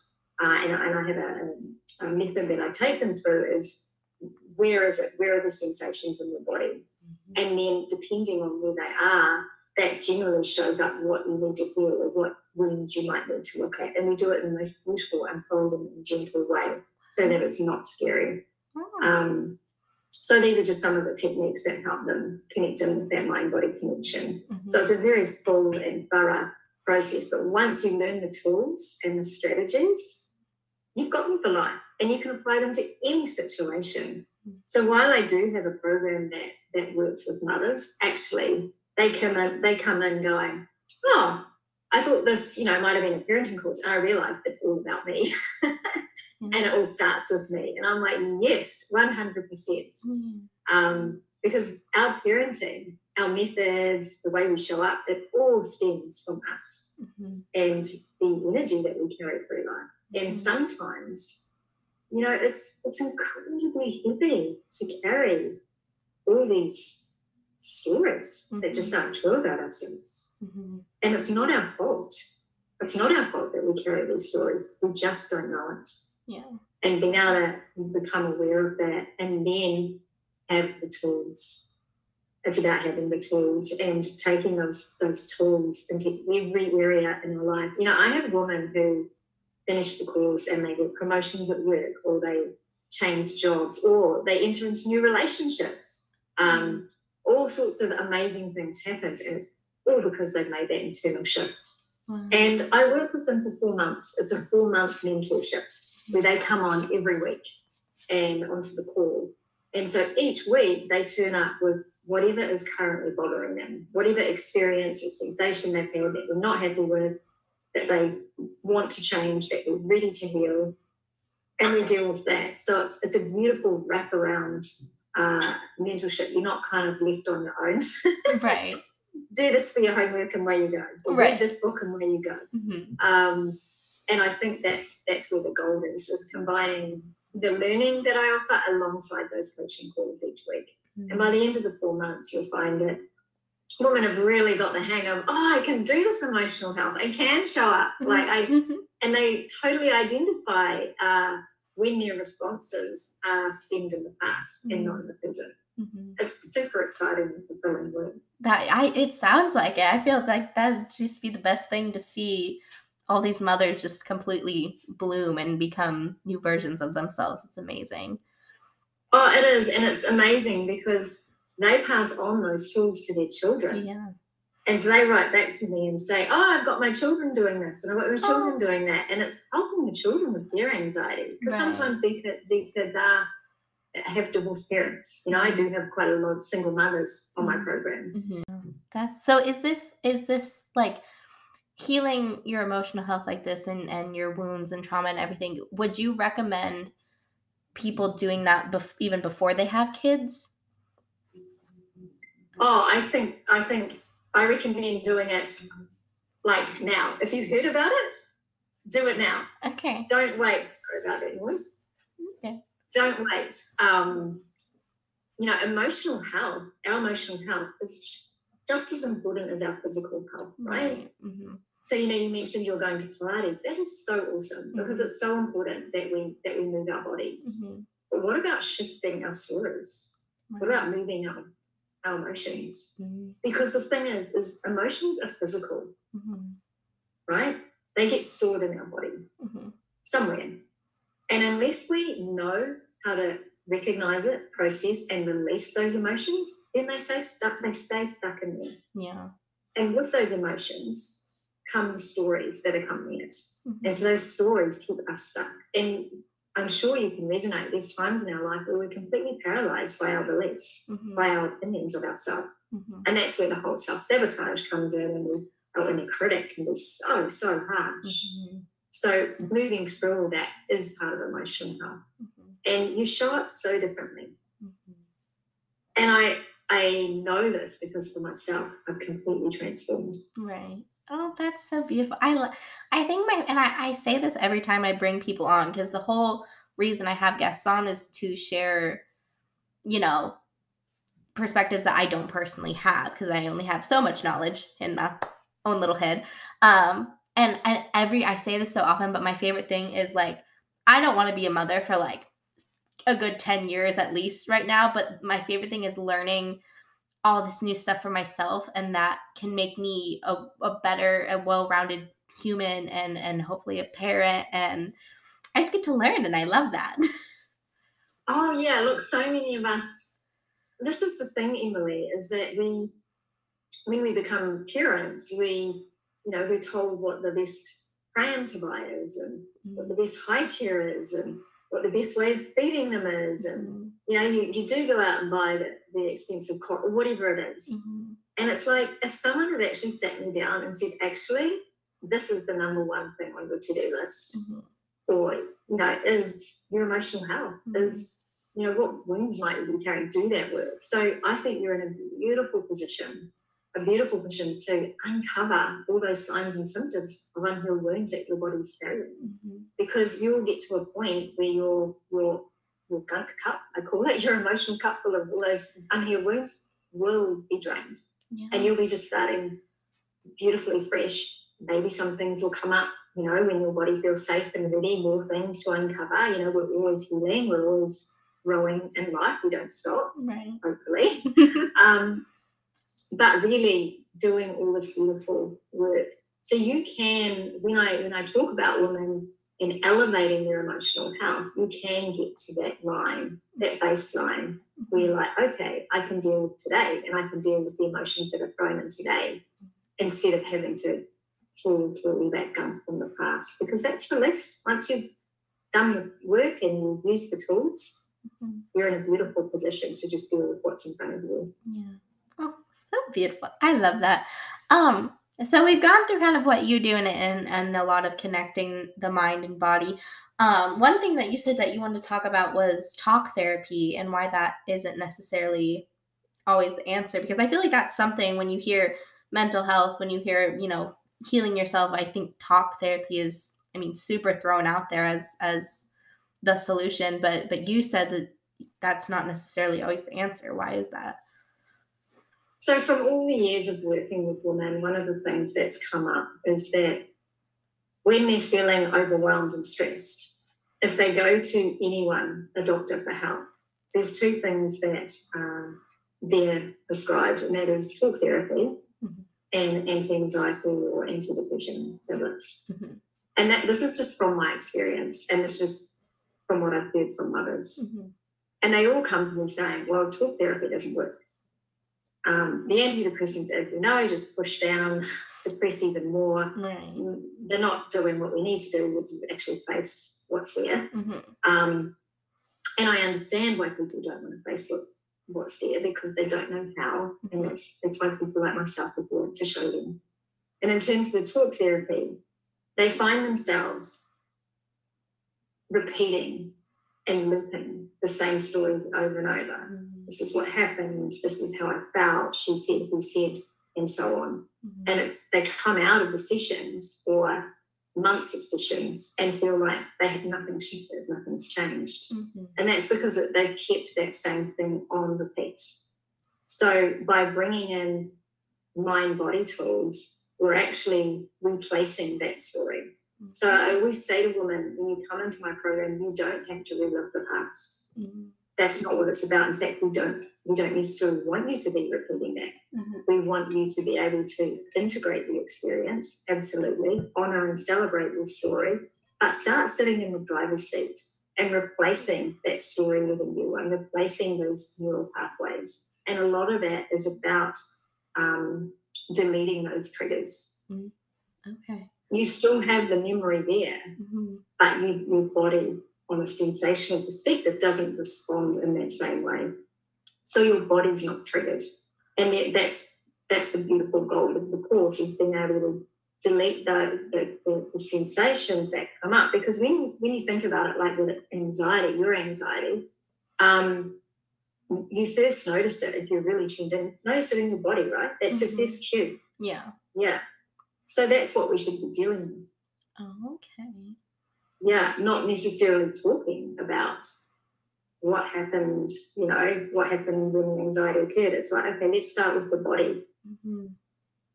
Uh, and, and I have a, a method that I take them through is where is it? Where are the sensations in the body? And then depending on where they are, that generally shows up what you need to heal or what wounds you might need to look at. And we do it in the most beautiful, and unfolding, and gentle way so that it's not scary. Oh, Um, so these are just some of the techniques that help them connect in with that mind body connection. mhm. So it's a very full and thorough process. But once you learn the tools and the strategies, you've got them for life and you can apply them to any situation. So while I do have a program that that works with mothers, actually they come in, they come in going, Oh, I thought this, you know, might have been a parenting course. And I realized it's all about me. and it all starts with me. And I'm like, yes, 100%. Mhm. Um, because our parenting, our methods, the way we show up, it all stems from us Mhm. and the energy that we carry through life. And Mhm. sometimes, you know, it's it's incredibly heavy to carry all these stories that just aren't true about ourselves. Mhm. And it's not our fault. It's not our fault that we carry these stories. We just don't know it. Yeah. and being able to become aware of that and then have the tools. It's about having the tools and taking those those tools into every area in your life. You know, I have a woman who finished the course and they get promotions at work or they change jobs or they enter into new relationships. Um, all sorts of amazing things happen and it's all because they've made that internal shift. Wow. And I work with them for four months. It's a four month mentorship where they come on every week and onto the call. And so each week they turn up with whatever is currently bothering them, whatever experience or sensation they've had that they're not happy with, that they want to change, that they're ready to heal, and we deal with that. So it's it's a beautiful wraparound uh, mentorship. You're not kind of left on your own. right. Do this for your homework and where you go. Or right. Read this book and where you go. Mm-hmm. Um, and I think that's that's where the goal is: is combining the learning that I offer alongside those coaching calls each week. Mm-hmm. And by the end of the four months, you'll find that women have really got the hang of, oh, I can do this emotional health. I can show up. Mm-hmm. Like I mm-hmm. and they totally identify uh, when their responses are stemmed in the past mm-hmm. and not in the present. Mm-hmm. It's super exciting and fulfilling work. That I it sounds like it. I feel like that'd just be the best thing to see all these mothers just completely bloom and become new versions of themselves. It's amazing. Oh, it is, and it's amazing because they pass on those tools to their children. Yeah. And so they write back to me and say, Oh, I've got my children doing this and I've got my children oh. doing that. And it's the children with their anxiety. Because right. sometimes these, these kids are have divorced parents. You know, I do have quite a lot of single mothers on my mm-hmm. program. Mm-hmm. That's so is this is this like healing your emotional health like this and and your wounds and trauma and everything, would you recommend people doing that bef- even before they have kids? Oh, I think I think I recommend doing it like now. If you've heard about it, do it now. Okay. Don't wait. Sorry about that noise. Okay. Don't wait. Um, you know, emotional health, our emotional health is just as important as our physical health, right? Mm-hmm. So you know, you mentioned you're going to Pilates. That is so awesome mm-hmm. because it's so important that we that we move our bodies. Mm-hmm. But what about shifting our stories? What about moving our our emotions. Mm-hmm. Because the thing is, is emotions are physical, mm-hmm. right? They get stored in our body mm-hmm. somewhere. And unless we know how to recognize it, process, and release those emotions, then they stay stuck, they stay stuck in there. Yeah. And with those emotions come stories that accompany it. Mm-hmm. And so those stories keep us stuck. And I'm sure you can resonate. There's times in our life where we're completely paralyzed by our beliefs, mm-hmm. by our opinions of ourselves. Mm-hmm. And that's where the whole self sabotage comes in and and the critic can be so, so harsh. Mm-hmm. So moving through all that is part of emotional health. Mm-hmm. And you show up so differently. Mm-hmm. And I I know this because for myself, I've completely transformed. Right. Oh, that's so beautiful. I I think my and I, I say this every time I bring people on because the whole reason I have guests on is to share, you know, perspectives that I don't personally have because I only have so much knowledge in my own little head. Um, and and every I say this so often, but my favorite thing is like I don't want to be a mother for like a good 10 years at least right now, but my favorite thing is learning all this new stuff for myself and that can make me a, a better a well-rounded human and and hopefully a parent and i just get to learn and i love that oh yeah look so many of us this is the thing emily is that we when we become parents we you know we're told what the best pram to buy is and mm-hmm. what the best high chair is and what the best way of feeding them is and mm-hmm. you know you, you do go out and buy the, the expensive cot or whatever it is. Mm-hmm. and it's like if someone had actually sat me down and said actually this is the number one thing on your to-do list mm-hmm. or you know is your emotional health mm-hmm. is you know what wounds might you be carrying do that work so i think you're in a beautiful position a beautiful position to uncover all those signs and symptoms of unhealed wounds that your body's carrying. Mm-hmm. Because you'll get to a point where your your your gunk cup, I call it, your emotional cup full of all those unhealed wounds will be drained. Yeah. And you'll be just starting beautifully fresh. Maybe some things will come up you know, when your body feels safe and ready, more things to uncover. You know, we're always healing, we're always growing in life. We don't stop, Right. hopefully. um, but really doing all this beautiful work. So you can, when I when I talk about women in elevating their emotional health, you can get to that line, that baseline, where you're like, okay, I can deal with today and I can deal with the emotions that are thrown in today instead of having to trawl through that gunk from the past. Because that's released. Once you've done your work and you use the tools, Mhm. you're in a beautiful position to just deal with what's in front of you. Yeah. So beautiful. I love that. Um, so we've gone through kind of what you do and and, and a lot of connecting the mind and body. Um, one thing that you said that you wanted to talk about was talk therapy and why that isn't necessarily always the answer because I feel like that's something when you hear mental health, when you hear, you know, healing yourself, I think talk therapy is I mean super thrown out there as as the solution, but but you said that that's not necessarily always the answer. Why is that? So, from all the years of working with women, one of the things that's come up is that when they're feeling overwhelmed and stressed, if they go to anyone, a doctor for help, there's two things that um, they're prescribed, and that is talk therapy Mhm. and anti-anxiety or anti-depression tablets. Mhm. And that this is just from my experience, and it's just from what I've heard from others. Mhm. And they all come to me saying, well, talk therapy doesn't work. Um, the antidepressants, as we know, just push down, suppress even more. Right. They're not doing what we need to do, which is actually face what's there. Mhm. Um, and I understand why people don't want to face what's, what's there because they don't know how. And that's, that's why people like myself are there to show them. And in terms of the talk therapy, they find themselves repeating and looping the same stories over and over. Mhm. This is what happened. This is how I felt. She said, he said, and so on. Mhm. And it's they come out of the sessions or months of sessions and feel like they had nothing shifted, nothing's changed. Mhm. And that's because they've kept that same thing on repeat. So by bringing in mind body tools, we're actually replacing that story. So I always say to women, when you come into my program, you don't have to relive the past. Mhm. That's not what it's about. In fact, we don't we don't necessarily want you to be repeating that. Mhm. We want you to be able to integrate the experience, absolutely, honor and celebrate your story, but start sitting in the driver's seat and replacing that story within you and replacing those neural pathways. And a lot of that is about um, deleting those triggers. Okay. You still have the memory there, Mhm. but you, your body, on a sensational perspective, doesn't respond in that same way. So your body's not triggered, and that- that's that's the beautiful goal of the course is being able to delete the the, the, the sensations that come up. Because when when you think about it, like with anxiety, your anxiety, um, you first notice it if you're really tuned in. Notice it in your body, right? That's Mhm. the first cue. Yeah. Yeah. So that's what we should be dealing with. Oh, okay. Yeah, not necessarily talking about what happened, you know, what happened when anxiety occurred. It's like, okay, let's start with the body. Mhm.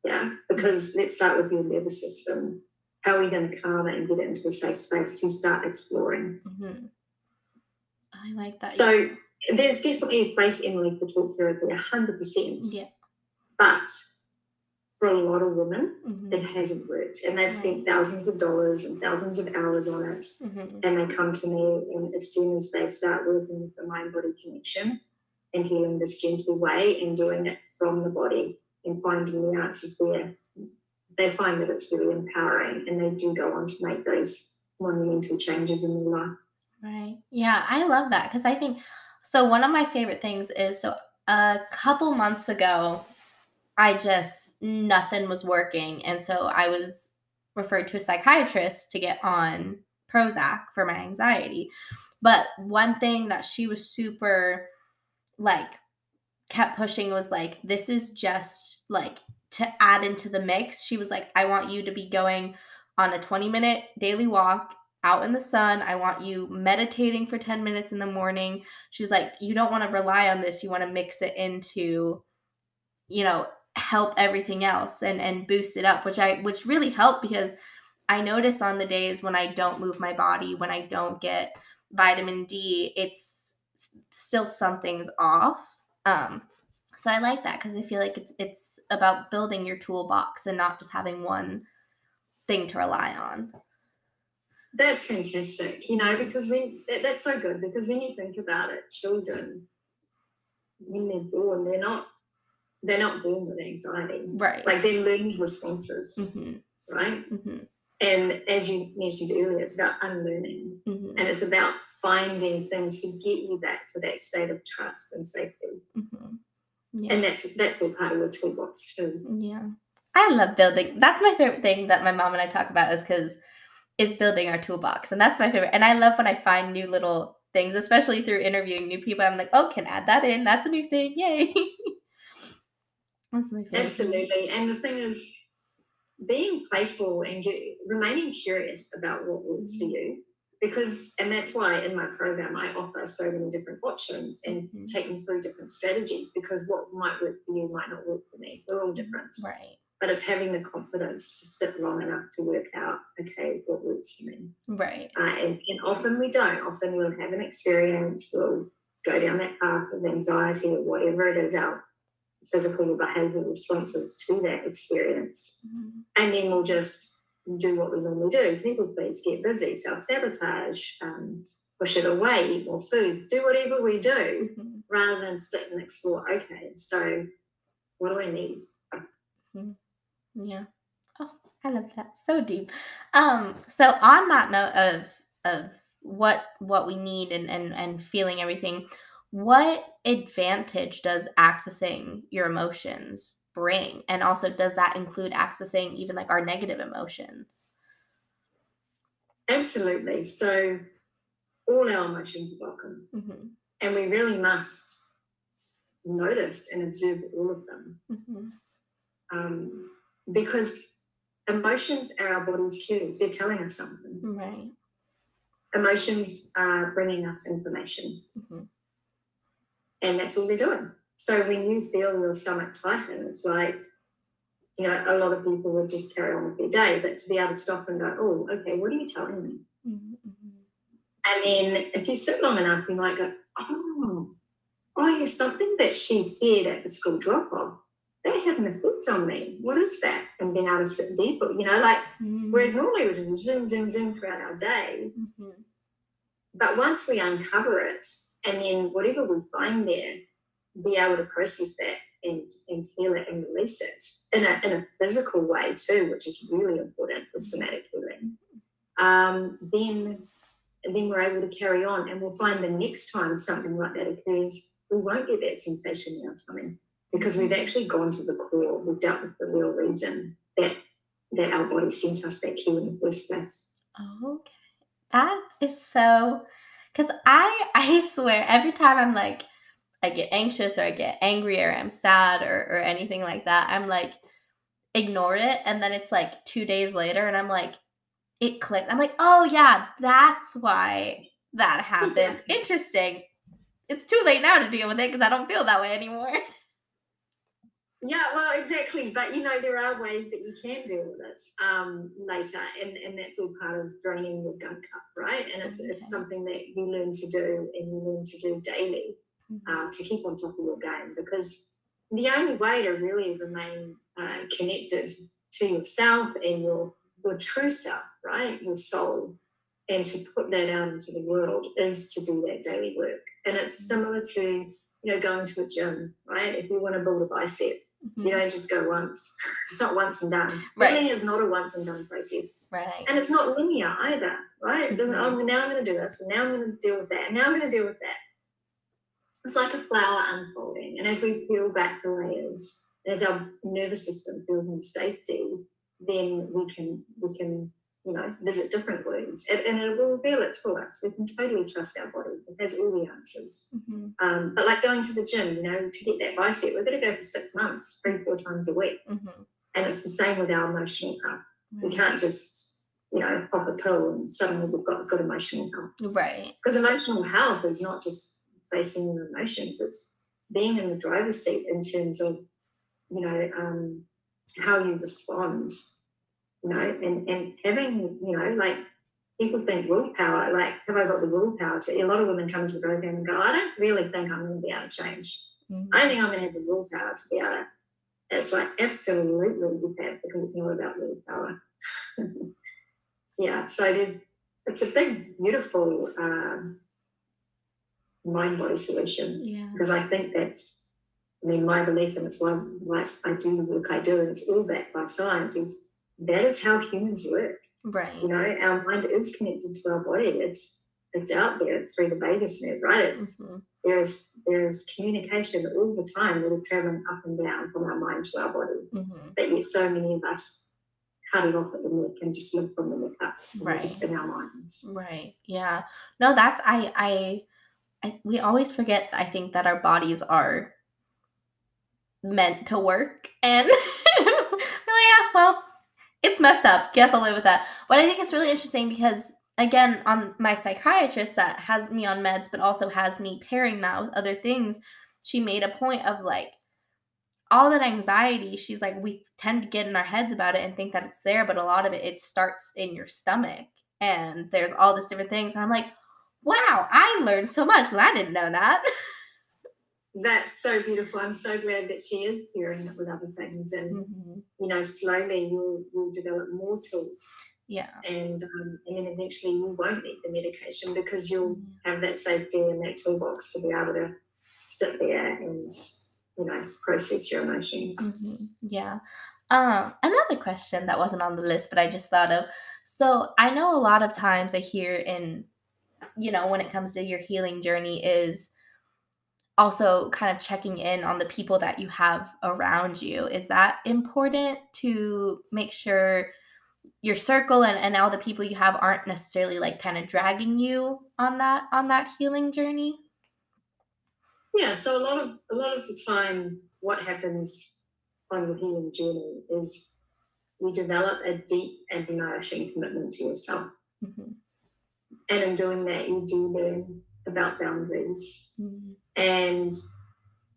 Yeah, because let's start with your nervous system. How are we going to calm it and get it into a safe space to start exploring? Mhm. I like that. So there's definitely a place, Emily, for talk therapy, 100%. yeah. But for a lot of women, Mhm. it hasn't worked. And they've spent thousands of dollars and thousands of hours on it. Mhm. and they come to me and as soon as they start working with the mind body connection and healing this gentle way and doing it from the body and finding the answers there they find that it's really empowering and they do go on to make those monumental changes in their life Right. Yeah, I love that because I think so. One of my favorite things is so a couple months ago, I just nothing was working, and so I was referred to a psychiatrist to get on Prozac for my anxiety. But one thing that she was super like kept pushing was like this is just like to add into the mix. She was like, I want you to be going on a 20 minute daily walk out in the sun. I want you meditating for 10 minutes in the morning. She's like, you don't want to rely on this. You want to mix it into, you know, help everything else and and boost it up, which I which really helped because I notice on the days when I don't move my body, when I don't get vitamin D, it's still something's off. Um, so I like that because I feel like it's it's about building your toolbox and not just having one thing to rely on. That's fantastic, you know, because when that, that's so good because when you think about it, children, when they're born, they're not they're not born with anxiety, right? Like they learn responses, mm-hmm. right? Mm-hmm. And as you mentioned earlier, it's about unlearning, mm-hmm. and it's about finding things to get you back to that state of trust and safety. Mm-hmm. Yeah. And that's that's all part of your toolbox too. Yeah, I love building. That's my favorite thing that my mom and I talk about is because is building our toolbox. And that's my favorite. And I love when I find new little things, especially through interviewing new people. I'm like, oh, can add that in. That's a new thing. Yay. that's my favorite. Absolutely. And the thing is, being playful and get, remaining curious about what works for you. Because, and that's why in my program I offer so many different options and mm-hmm. take them through different strategies because what might work for you might not work for me. We're all different. Right but it's having the confidence to sit long enough to work out, okay, what works for me. Right. Uh, and, and often we don't. Often we'll have an experience, we'll go down that path of anxiety or whatever it is, our physical or behavioural responses to that experience. Mm-hmm. And then we'll just do what we normally do. People please get busy, self sabotage, um, push it away, eat more food, do whatever we do mm-hmm. rather than sit and explore, okay, so what do I need? Mm-hmm. Yeah. Oh, I love that. So deep. Um, so on that note of of what what we need and and, and feeling everything, what advantage does accessing your emotions bring? And also does that include accessing even like our negative emotions? Absolutely. So all our emotions are welcome. Mm-hmm. And we really must notice and observe all of them. Mm-hmm. Um, because emotions are our body's cues. They're telling us something. Right. Emotions are bringing us information. Mm-hmm. And that's all they're doing. So when you feel your stomach tighten, it's like, you know, a lot of people would just carry on with their day, but to be able to stop and go, oh, okay, what are you telling me? Mm-hmm. And then if you sit long enough, you might go, oh, oh, yeah, something that she said at the school drop off that had an effect on me. What is that? And being able to sit deeper, you know, like, mm-hmm. whereas normally we just zoom, zoom, zoom throughout our day. Mm-hmm. But once we uncover it, and then whatever we find there, be able to process that and, and heal it and release it in a, in a physical way too, which is really important with somatic healing, um, then, then we're able to carry on. And we'll find the next time something like that occurs, we won't get that sensation in our tummy because we've actually gone to the core, we've dealt with the real reason that that our body sent us that cue in the first place. Okay. That is so because I I swear every time I'm like I get anxious or I get angry or I'm sad or or anything like that, I'm like ignore it and then it's like two days later and I'm like it clicked. I'm like, oh yeah, that's why that happened. Interesting. It's too late now to deal with it because I don't feel that way anymore. Yeah, well, exactly. But you know, there are ways that you can deal with it um, later, and and that's all part of draining your gunk cup, right? And it's okay. it's something that you learn to do and you learn to do daily mm-hmm. uh, to keep on top of your game. Because the only way to really remain uh, connected to yourself and your your true self, right, your soul, and to put that out into the world is to do that daily work. And it's mm-hmm. similar to you know going to a gym, right? If you want to build a bicep Mm-hmm. You don't just go once. It's not once and done. Right. Healing is not a once and done process. Right. And it's not linear either, right? It doesn't, mm-hmm. oh, now I'm going to do this, and now I'm going to deal with that, and now I'm going to deal with that. It's like a flower unfolding. And as we peel back the layers, as our nervous system feels more safety, then we can we can you know, visit different wounds and, and, it will reveal it to us. We can totally trust our body. It has all the answers. Mm-hmm. Um, but like going to the gym, you know, to get that bicep, we're going to go for six months, three, four times a week. Mm-hmm. And it's the same with our emotional health. Mm-hmm. We can't just, you know, pop a pill and suddenly we've got good emotional health. Right. Because emotional health is not just facing your emotions, it's being in the driver's seat in terms of, you know, um, how you respond you know, and, and having, you know, like people think willpower, like, have I got the willpower to? A lot of women come to the program and go, I don't really think I'm going to be able to change. Mm-hmm. I don't think I'm going to have the willpower to be able to. It's like, absolutely, you have, because it's not about willpower. yeah, so there's, it's a big, beautiful um, mind body solution. Yeah. Because I think that's, I mean, my belief, and it's why, why I do the work I do, and it's all backed by science, is that is how humans work. Right. You know, our mind is connected to our body. It's it's out there. It's through the vagus nerve, right? It's mm-hmm. there's there's communication all the time that is traveling up and down from our mind to our body. Mm-hmm. But yet, so many of us cut it off at the neck and just live from the neck up, right? Just in our minds. Right. Yeah. No, that's I I. I, we always forget i think that our bodies are meant to work and really, yeah well it's messed up. Guess I'll live with that. But I think it's really interesting because again, on my psychiatrist that has me on meds, but also has me pairing that with other things, she made a point of like all that anxiety. She's like, we tend to get in our heads about it and think that it's there, but a lot of it it starts in your stomach, and there's all this different things. And I'm like, wow, I learned so much. I didn't know that. that's so beautiful. I'm so glad that she is pairing it with other things, and mm-hmm. you know, slowly you'll you'll develop more tools. Yeah, and um, and then eventually you won't need the medication because you'll mm-hmm. have that safety and that toolbox to be able to sit there and you know process your emotions. Mm-hmm. Yeah. Um, another question that wasn't on the list, but I just thought of. So I know a lot of times I hear in, you know, when it comes to your healing journey is also kind of checking in on the people that you have around you. Is that important to make sure your circle and, and all the people you have aren't necessarily like kind of dragging you on that on that healing journey? Yeah so a lot of a lot of the time what happens on the healing journey is you develop a deep and nourishing commitment to yourself. Mm-hmm. and in doing that you do learn about boundaries. Mm-hmm and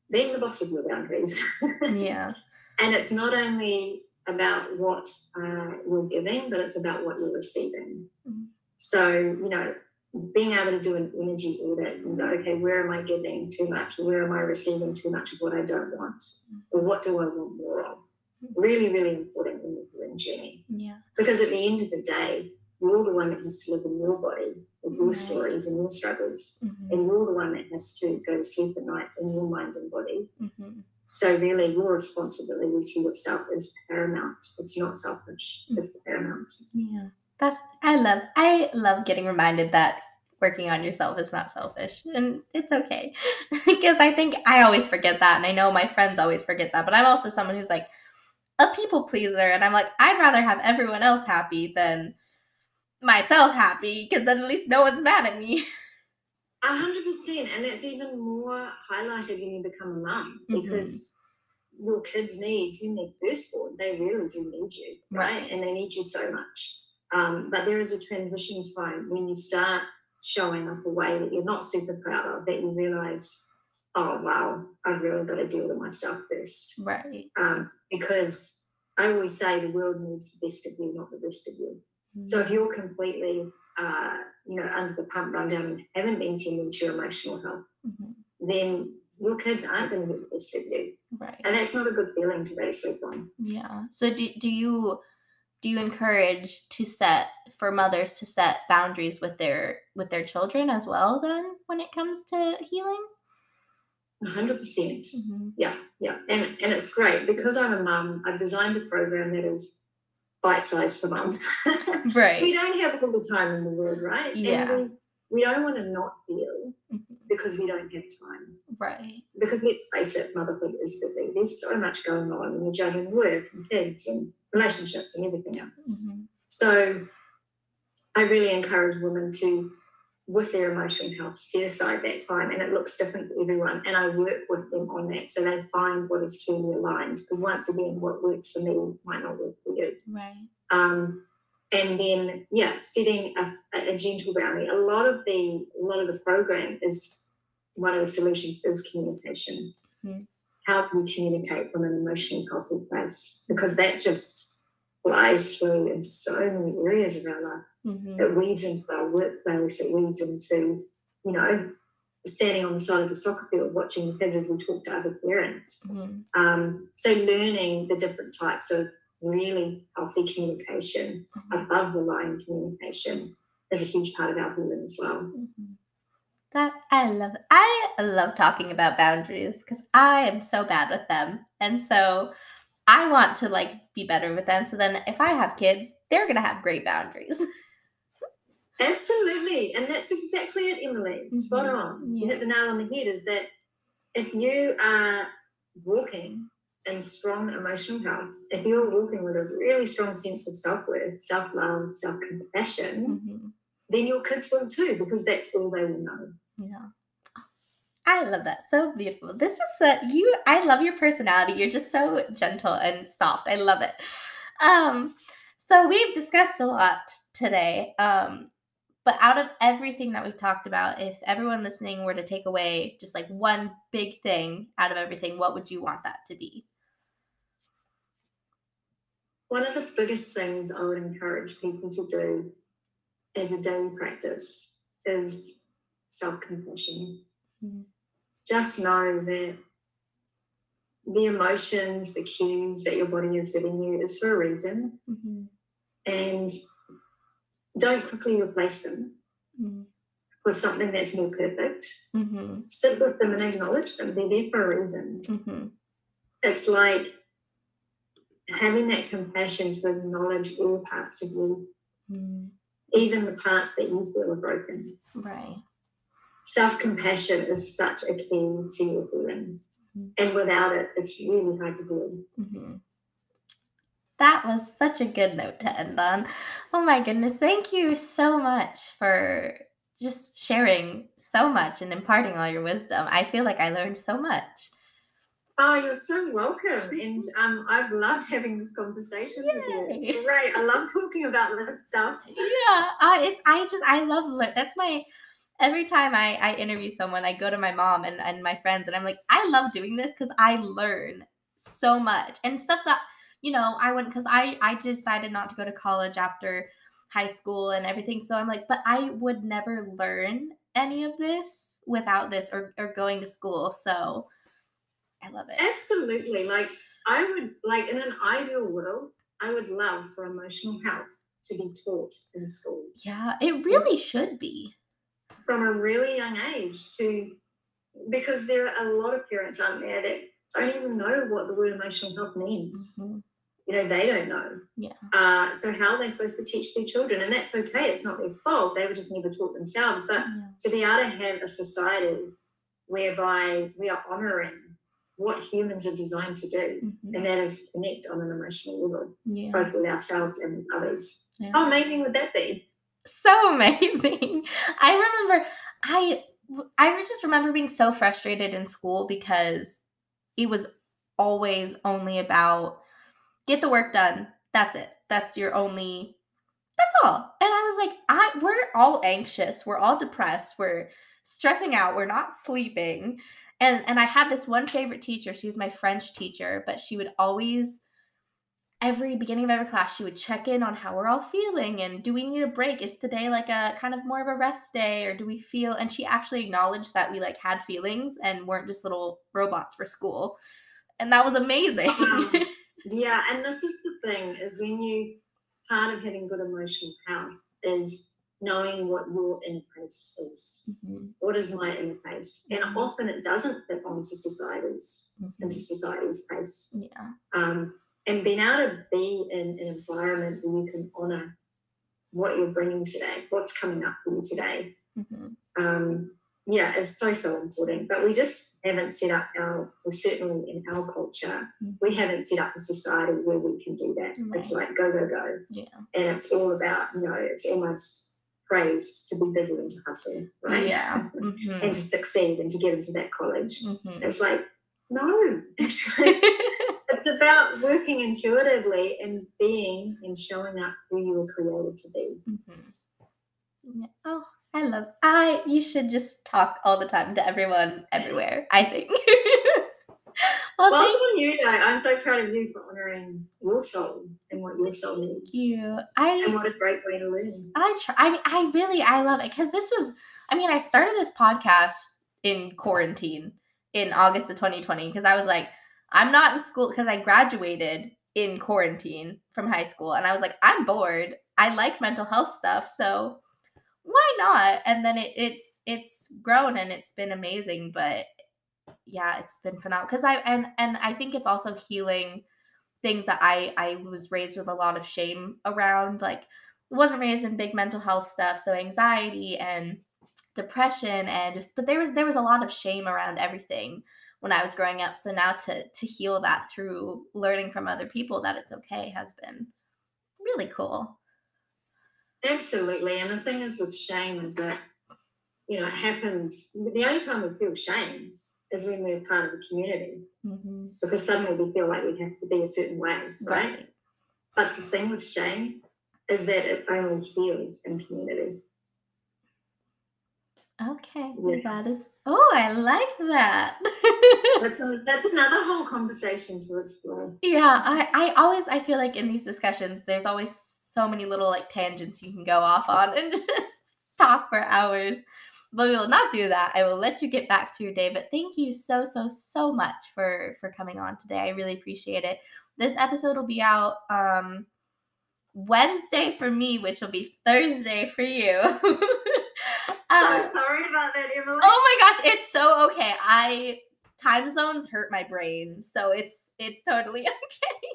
being the boss of your boundaries. yeah. And it's not only about what uh, you're giving, but it's about what you're receiving. Mm-hmm. So, you know, being able to do an energy audit and go, okay, where am I giving too much? Where am I receiving too much of what I don't want? Mm-hmm. Or what do I want more of? Mm-hmm. Really, really important in the journey. Yeah. Because at the end of the day, you're the one that has to live in your body with your stories and your struggles. Mm-hmm. And you're the one that has to go to sleep at night in your mind and body. Mm-hmm. So really your responsibility to yourself is paramount. It's not selfish. Mm-hmm. It's paramount. Yeah. That's I love I love getting reminded that working on yourself is not selfish and it's okay because i think i always forget that and i know my friends always forget that but i'm also someone who's like a people pleaser and i'm like i'd rather have everyone else happy than myself happy because then at least no one's mad at me. A hundred percent, and that's even more highlighted when you become a mum mm-hmm. because your kids' needs when they're first born, they really do need you, right? right. And they need you so much. Um, but there is a transition time when you start showing up a way that you're not super proud of, that you realize, oh wow, I've really got to deal with myself first, right? Um, because I always say the world needs the best of you, not the best of you. So if you're completely, uh, you know, under the pump, run down, and haven't been tending to your emotional health, mm-hmm. then your kids aren't going to get the best of you, right? And that's not a good feeling to base sleep on. Yeah. So do do you do you encourage to set for mothers to set boundaries with their with their children as well? Then when it comes to healing. 100%. percent mm-hmm. Yeah, yeah. And, and it's great because I'm a mum, I've designed a program that is bite sized for mums. right. We don't have all the time in the world, right? Yeah. And we, we don't want to not feel mm-hmm. because we don't have time. Right. Because let's face it, motherhood is busy. There's so much going on, and you're juggling work and kids and relationships and everything else. Mm-hmm. So I really encourage women to with their emotional health, set aside that time, and it looks different for everyone. And I work with them on that so they find what is truly aligned. Because once again, what works for me might not work for you. Right. Um, and then, yeah, setting a, a, gentle boundary. A lot of the a lot of the program is one of the solutions is communication. Mm-hmm. How can you communicate from an emotionally healthy place? Because that just flies through in so many areas of our life. Mhm. It weaves into our workplace, it weaves into, you know, standing on the side of the soccer field watching the kids as we talk to other parents. Mhm. Um, so learning the different types of really healthy communication Mhm. above the line communication is a huge part of our healing as well. Mhm. That I love. I love talking about boundaries because I am so bad with them, and so I want to like be better with them. So then, if I have kids, they're gonna have great boundaries. Absolutely. And that's exactly it, Emily. Spot Mhm. on. You hit the nail on the head is that if you are walking in strong emotional health, if you're walking with a really strong sense of self worth, self love, self compassion, Mhm. then your kids will too, because that's all they will know. Yeah. I love that. So beautiful. This was uh, you. I love your personality. You're just so gentle and soft. I love it. Um, so we've discussed a lot today. Um, but out of everything that we've talked about, if everyone listening were to take away just like one big thing out of everything, what would you want that to be? One of the biggest things I would encourage people to do as a daily practice is self compassion. Mhm. Just know that the emotions, the cues that your body is giving you is for a reason, Mhm. and don't quickly replace them Mhm. with something that's more perfect. Mhm. Sit with them and acknowledge them. They're there for a reason. Mhm. It's like having that compassion to acknowledge all parts of you, Mhm. even the parts that you feel are broken. Right. Self compassion is such a key to your healing. Mhm. And without it, it's really hard to heal. Mhm. That was such a good note to end on. Oh my goodness. Thank you so much for just sharing so much and imparting all your wisdom. I feel like I learned so much. Oh, you're so welcome. And um, I've loved having this conversation with you. It's great. I love talking about this stuff. Yeah, I it's I just I love that's my every time I I interview someone, I go to my mom and and my friends and I'm like, I love doing this cuz I learn so much and stuff that you know, I wouldn't cuz I I decided not to go to college after high school and everything. So I'm like, but I would never learn any of this without this or or going to school. So I love it. Absolutely. Like, I would, like, in an ideal world, I would love for emotional health to be taught in schools. Yeah, it really should be. From a really young age to, because there are a lot of parents out there that don't even know what the word emotional health means. Mhm. You know, they don't know. Yeah. Uh, so how are they supposed to teach their children? And that's okay. It's not their fault. They were just never taught themselves. But Yeah. to be able to have a society whereby we are honoring what humans are designed to do, Mhm. and that is connect on an emotional level, Yeah. both with ourselves and others. yeah. How amazing would that be? So amazing. I remember I I just remember being so frustrated in school because it was always only about get the work done. That's it. That's your only that's all. And I was like, I we're all anxious. We're all depressed. We're stressing out. We're not sleeping. And and I had this one favorite teacher. She was my French teacher, but she would always every beginning of every class she would check in on how we're all feeling and do we need a break is today like a kind of more of a rest day or do we feel and she actually acknowledged that we like had feelings and weren't just little robots for school and that was amazing Wow. Yeah, and this is the thing is when you part of having good emotional health is knowing what your inner pace is. Mhm, What is my inner pace? And Mhm. often it doesn't fit onto society's into mhm. society's pace. yeah um, and being able to be in an environment where you can honor what you're bringing today, what's coming up for you today, mhm, um, yeah, is so so important. But we just haven't set up our, well, certainly in our culture, Mhm. we haven't set up a society where we can do that. It's like go go go, yeah and it's all about you know, it's almost praised to be busy and to hustle, right? yeah and mhm, to succeed and to get into that college. mhm. It's like no, actually. About working intuitively and being and showing up who you were created to be. Mhm. Yeah. Oh, I love. I you should just talk all the time to everyone everywhere. I think. well, Well, thank you though, I'm so proud of you for honoring your soul and what your soul needs. You, I, and what a great way to learn. I try. I mean, I really, I love it because this was. I mean, I started this podcast in quarantine in August of 2020 because I was like, I'm not in school because I graduated in quarantine from high school, and I was like, I'm bored. I like mental health stuff, so why not? And then it, it's it's grown and it's been amazing. But yeah, it's been phenomenal because I and and I think it's also healing things that I I was raised with a lot of shame around. Like wasn't raised in big mental health stuff, so anxiety and depression and just but there was there was a lot of shame around everything when I was growing up. So now to to heal that through learning from other people that it's okay has been really cool. Absolutely. And the thing is with shame is that, you know, it happens the only time we feel shame is when we're part of a community. Mm-hmm. Because suddenly we feel like we have to be a certain way, right? right? But the thing with shame is that it only heals in community. Okay, yeah. that is. Oh, I like that. that's a, that's another whole conversation to explore. Yeah, I I always I feel like in these discussions, there's always so many little like tangents you can go off on and just talk for hours. But we will not do that. I will let you get back to your day. But thank you so so so much for for coming on today. I really appreciate it. This episode will be out um Wednesday for me, which will be Thursday for you. Um, sorry about that, Emily. Oh my gosh, it's so okay. I time zones hurt my brain, so it's it's totally okay.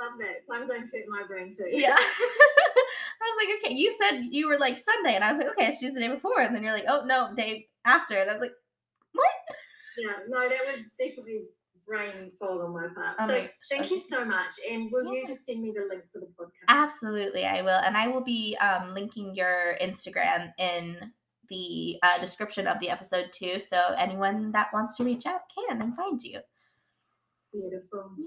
Love that. Time zones hurt my brain too. Yeah. I was like, okay, you said you were like Sunday, and I was like, okay, it's just the day before, and then you're like, oh no, day after, and I was like, what? Yeah, no, that was definitely brain fall on my part. Oh so my thank you so much. And will yeah. you just send me the link for the podcast? Absolutely, I will. And I will be um, linking your Instagram in the uh, description of the episode too. So anyone that wants to reach out can and find you. Beautiful. Yeah.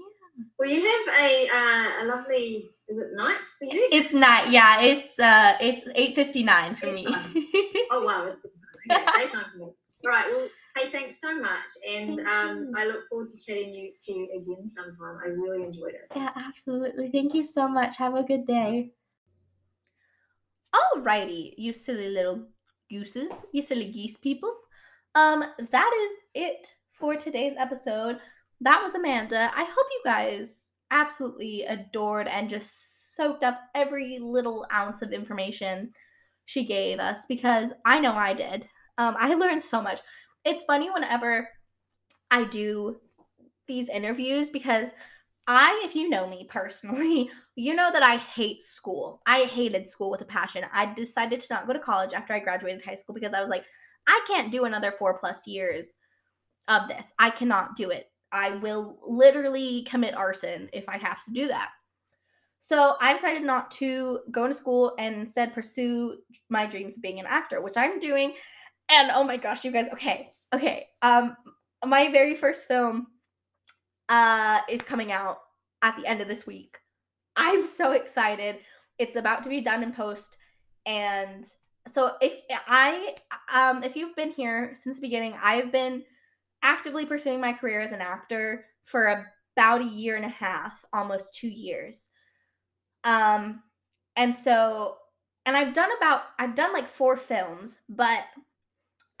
Well, you have a uh, a lovely. Is it night for you? It's night. Yeah, it's uh, it's eight fifty nine for me. oh wow, it's good time. Daytime for me. All right. Well, hey, thanks so much, and um, I look forward to chatting you to you again sometime. I really enjoyed it. Yeah, absolutely. Thank you so much. Have a good day. Alrighty, you silly little gooses, you silly geese peoples. Um, that is it for today's episode. That was Amanda. I hope you guys absolutely adored and just soaked up every little ounce of information she gave us because I know I did. Um, I learned so much. It's funny whenever I do these interviews because I, if you know me personally, you know that I hate school. I hated school with a passion. I decided to not go to college after I graduated high school because I was like, I can't do another four plus years of this. I cannot do it. I will literally commit arson if I have to do that. So I decided not to go to school and instead pursue my dreams of being an actor, which I'm doing. And oh my gosh, you guys, okay, okay. Um, my very first film uh, is coming out at the end of this week. I'm so excited. It's about to be done in post. And so if I um if you've been here since the beginning, I've been actively pursuing my career as an actor for about a year and a half, almost 2 years. Um and so and I've done about I've done like 4 films, but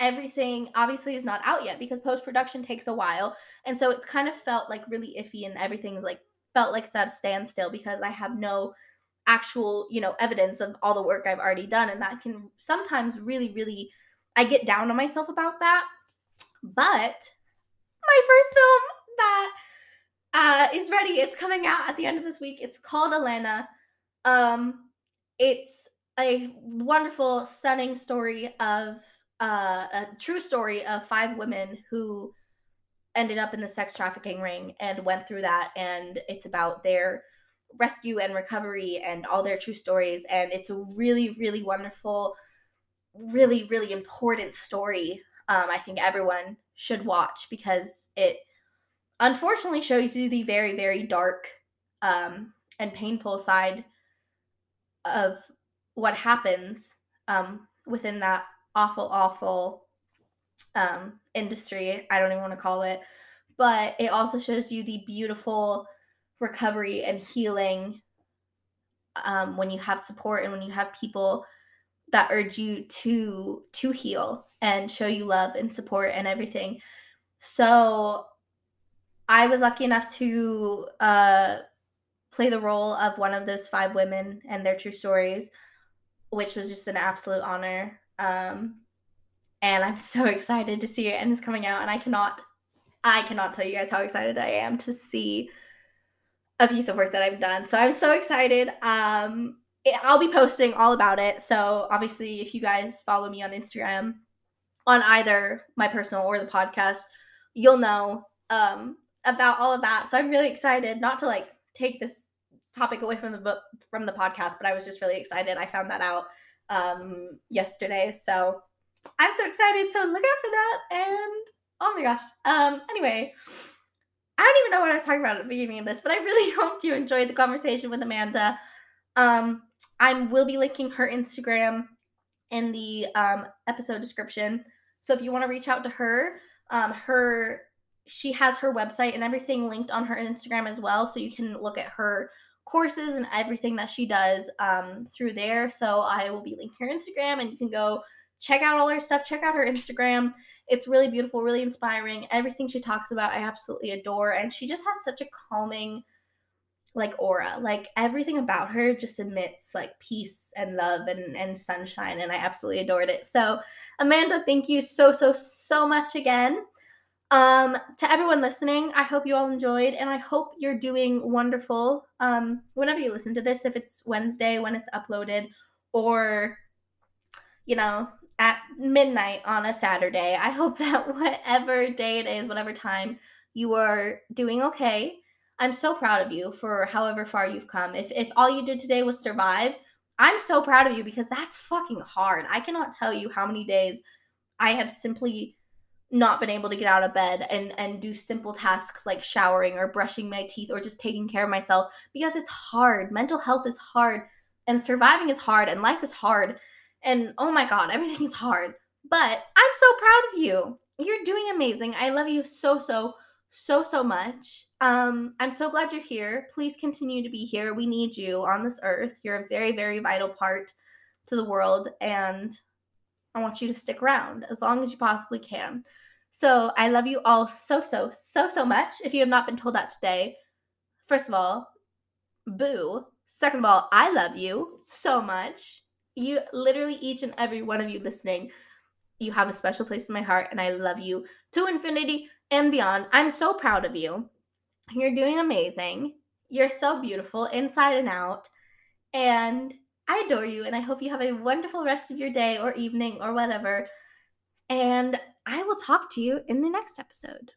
everything obviously is not out yet because post production takes a while. And so it's kind of felt like really iffy and everything's like felt like it's at a standstill because I have no actual, you know, evidence of all the work I've already done. And that can sometimes really, really, I get down on myself about that. But my first film that uh, is ready, it's coming out at the end of this week. It's called Elena. Um, it's a wonderful, stunning story of uh, a true story of five women who ended up in the sex trafficking ring and went through that and it's about their rescue and recovery and all their true stories and it's a really really wonderful really really important story um, i think everyone should watch because it unfortunately shows you the very very dark um, and painful side of what happens um, within that awful, awful um, industry. I don't even want to call it. But it also shows you the beautiful recovery and healing um, when you have support and when you have people that urge you to to heal and show you love and support and everything. So I was lucky enough to uh, play the role of one of those five women and their true stories, which was just an absolute honor. Um, and I'm so excited to see it and it's coming out and I cannot I cannot tell you guys how excited I am to see a piece of work that I've done. So I'm so excited. Um I'll be posting all about it. So obviously if you guys follow me on Instagram on either my personal or the podcast, you'll know um about all of that. So I'm really excited not to like take this topic away from the book from the podcast, but I was just really excited. I found that out um yesterday. So I'm so excited. So look out for that. And oh my gosh. Um, anyway, I don't even know what I was talking about at the beginning of this, but I really hope you enjoyed the conversation with Amanda. Um, I will be linking her Instagram in the um, episode description. So if you want to reach out to her, um, her she has her website and everything linked on her Instagram as well, so you can look at her courses and everything that she does um, through there. So I will be linking her Instagram, and you can go check out all her stuff. Check out her Instagram. It's really beautiful, really inspiring. Everything she talks about, I absolutely adore. And she just has such a calming, like aura. Like everything about her just emits like peace and love and, and sunshine. And I absolutely adored it. So, Amanda, thank you so, so, so much again. Um, to everyone listening, I hope you all enjoyed and I hope you're doing wonderful. Um, whenever you listen to this, if it's Wednesday when it's uploaded, or you know, at midnight on a Saturday. I hope that whatever day it is, whatever time, you are doing okay. I'm so proud of you for however far you've come. If if all you did today was survive, I'm so proud of you because that's fucking hard. I cannot tell you how many days I have simply not been able to get out of bed and and do simple tasks like showering or brushing my teeth or just taking care of myself because it's hard. Mental health is hard and surviving is hard and life is hard and oh my God, everything is hard. But I'm so proud of you. You're doing amazing. I love you so, so, so, so much. Um, I'm so glad you're here. Please continue to be here. We need you on this earth. You're a very, very vital part to the world. And I want you to stick around as long as you possibly can. So I love you all so, so, so, so much. If you have not been told that today, first of all, boo. Second of all, I love you so much you literally each and every one of you listening you have a special place in my heart and i love you to infinity and beyond i'm so proud of you you're doing amazing you're so beautiful inside and out and i adore you and i hope you have a wonderful rest of your day or evening or whatever. And i will talk to you in the next episode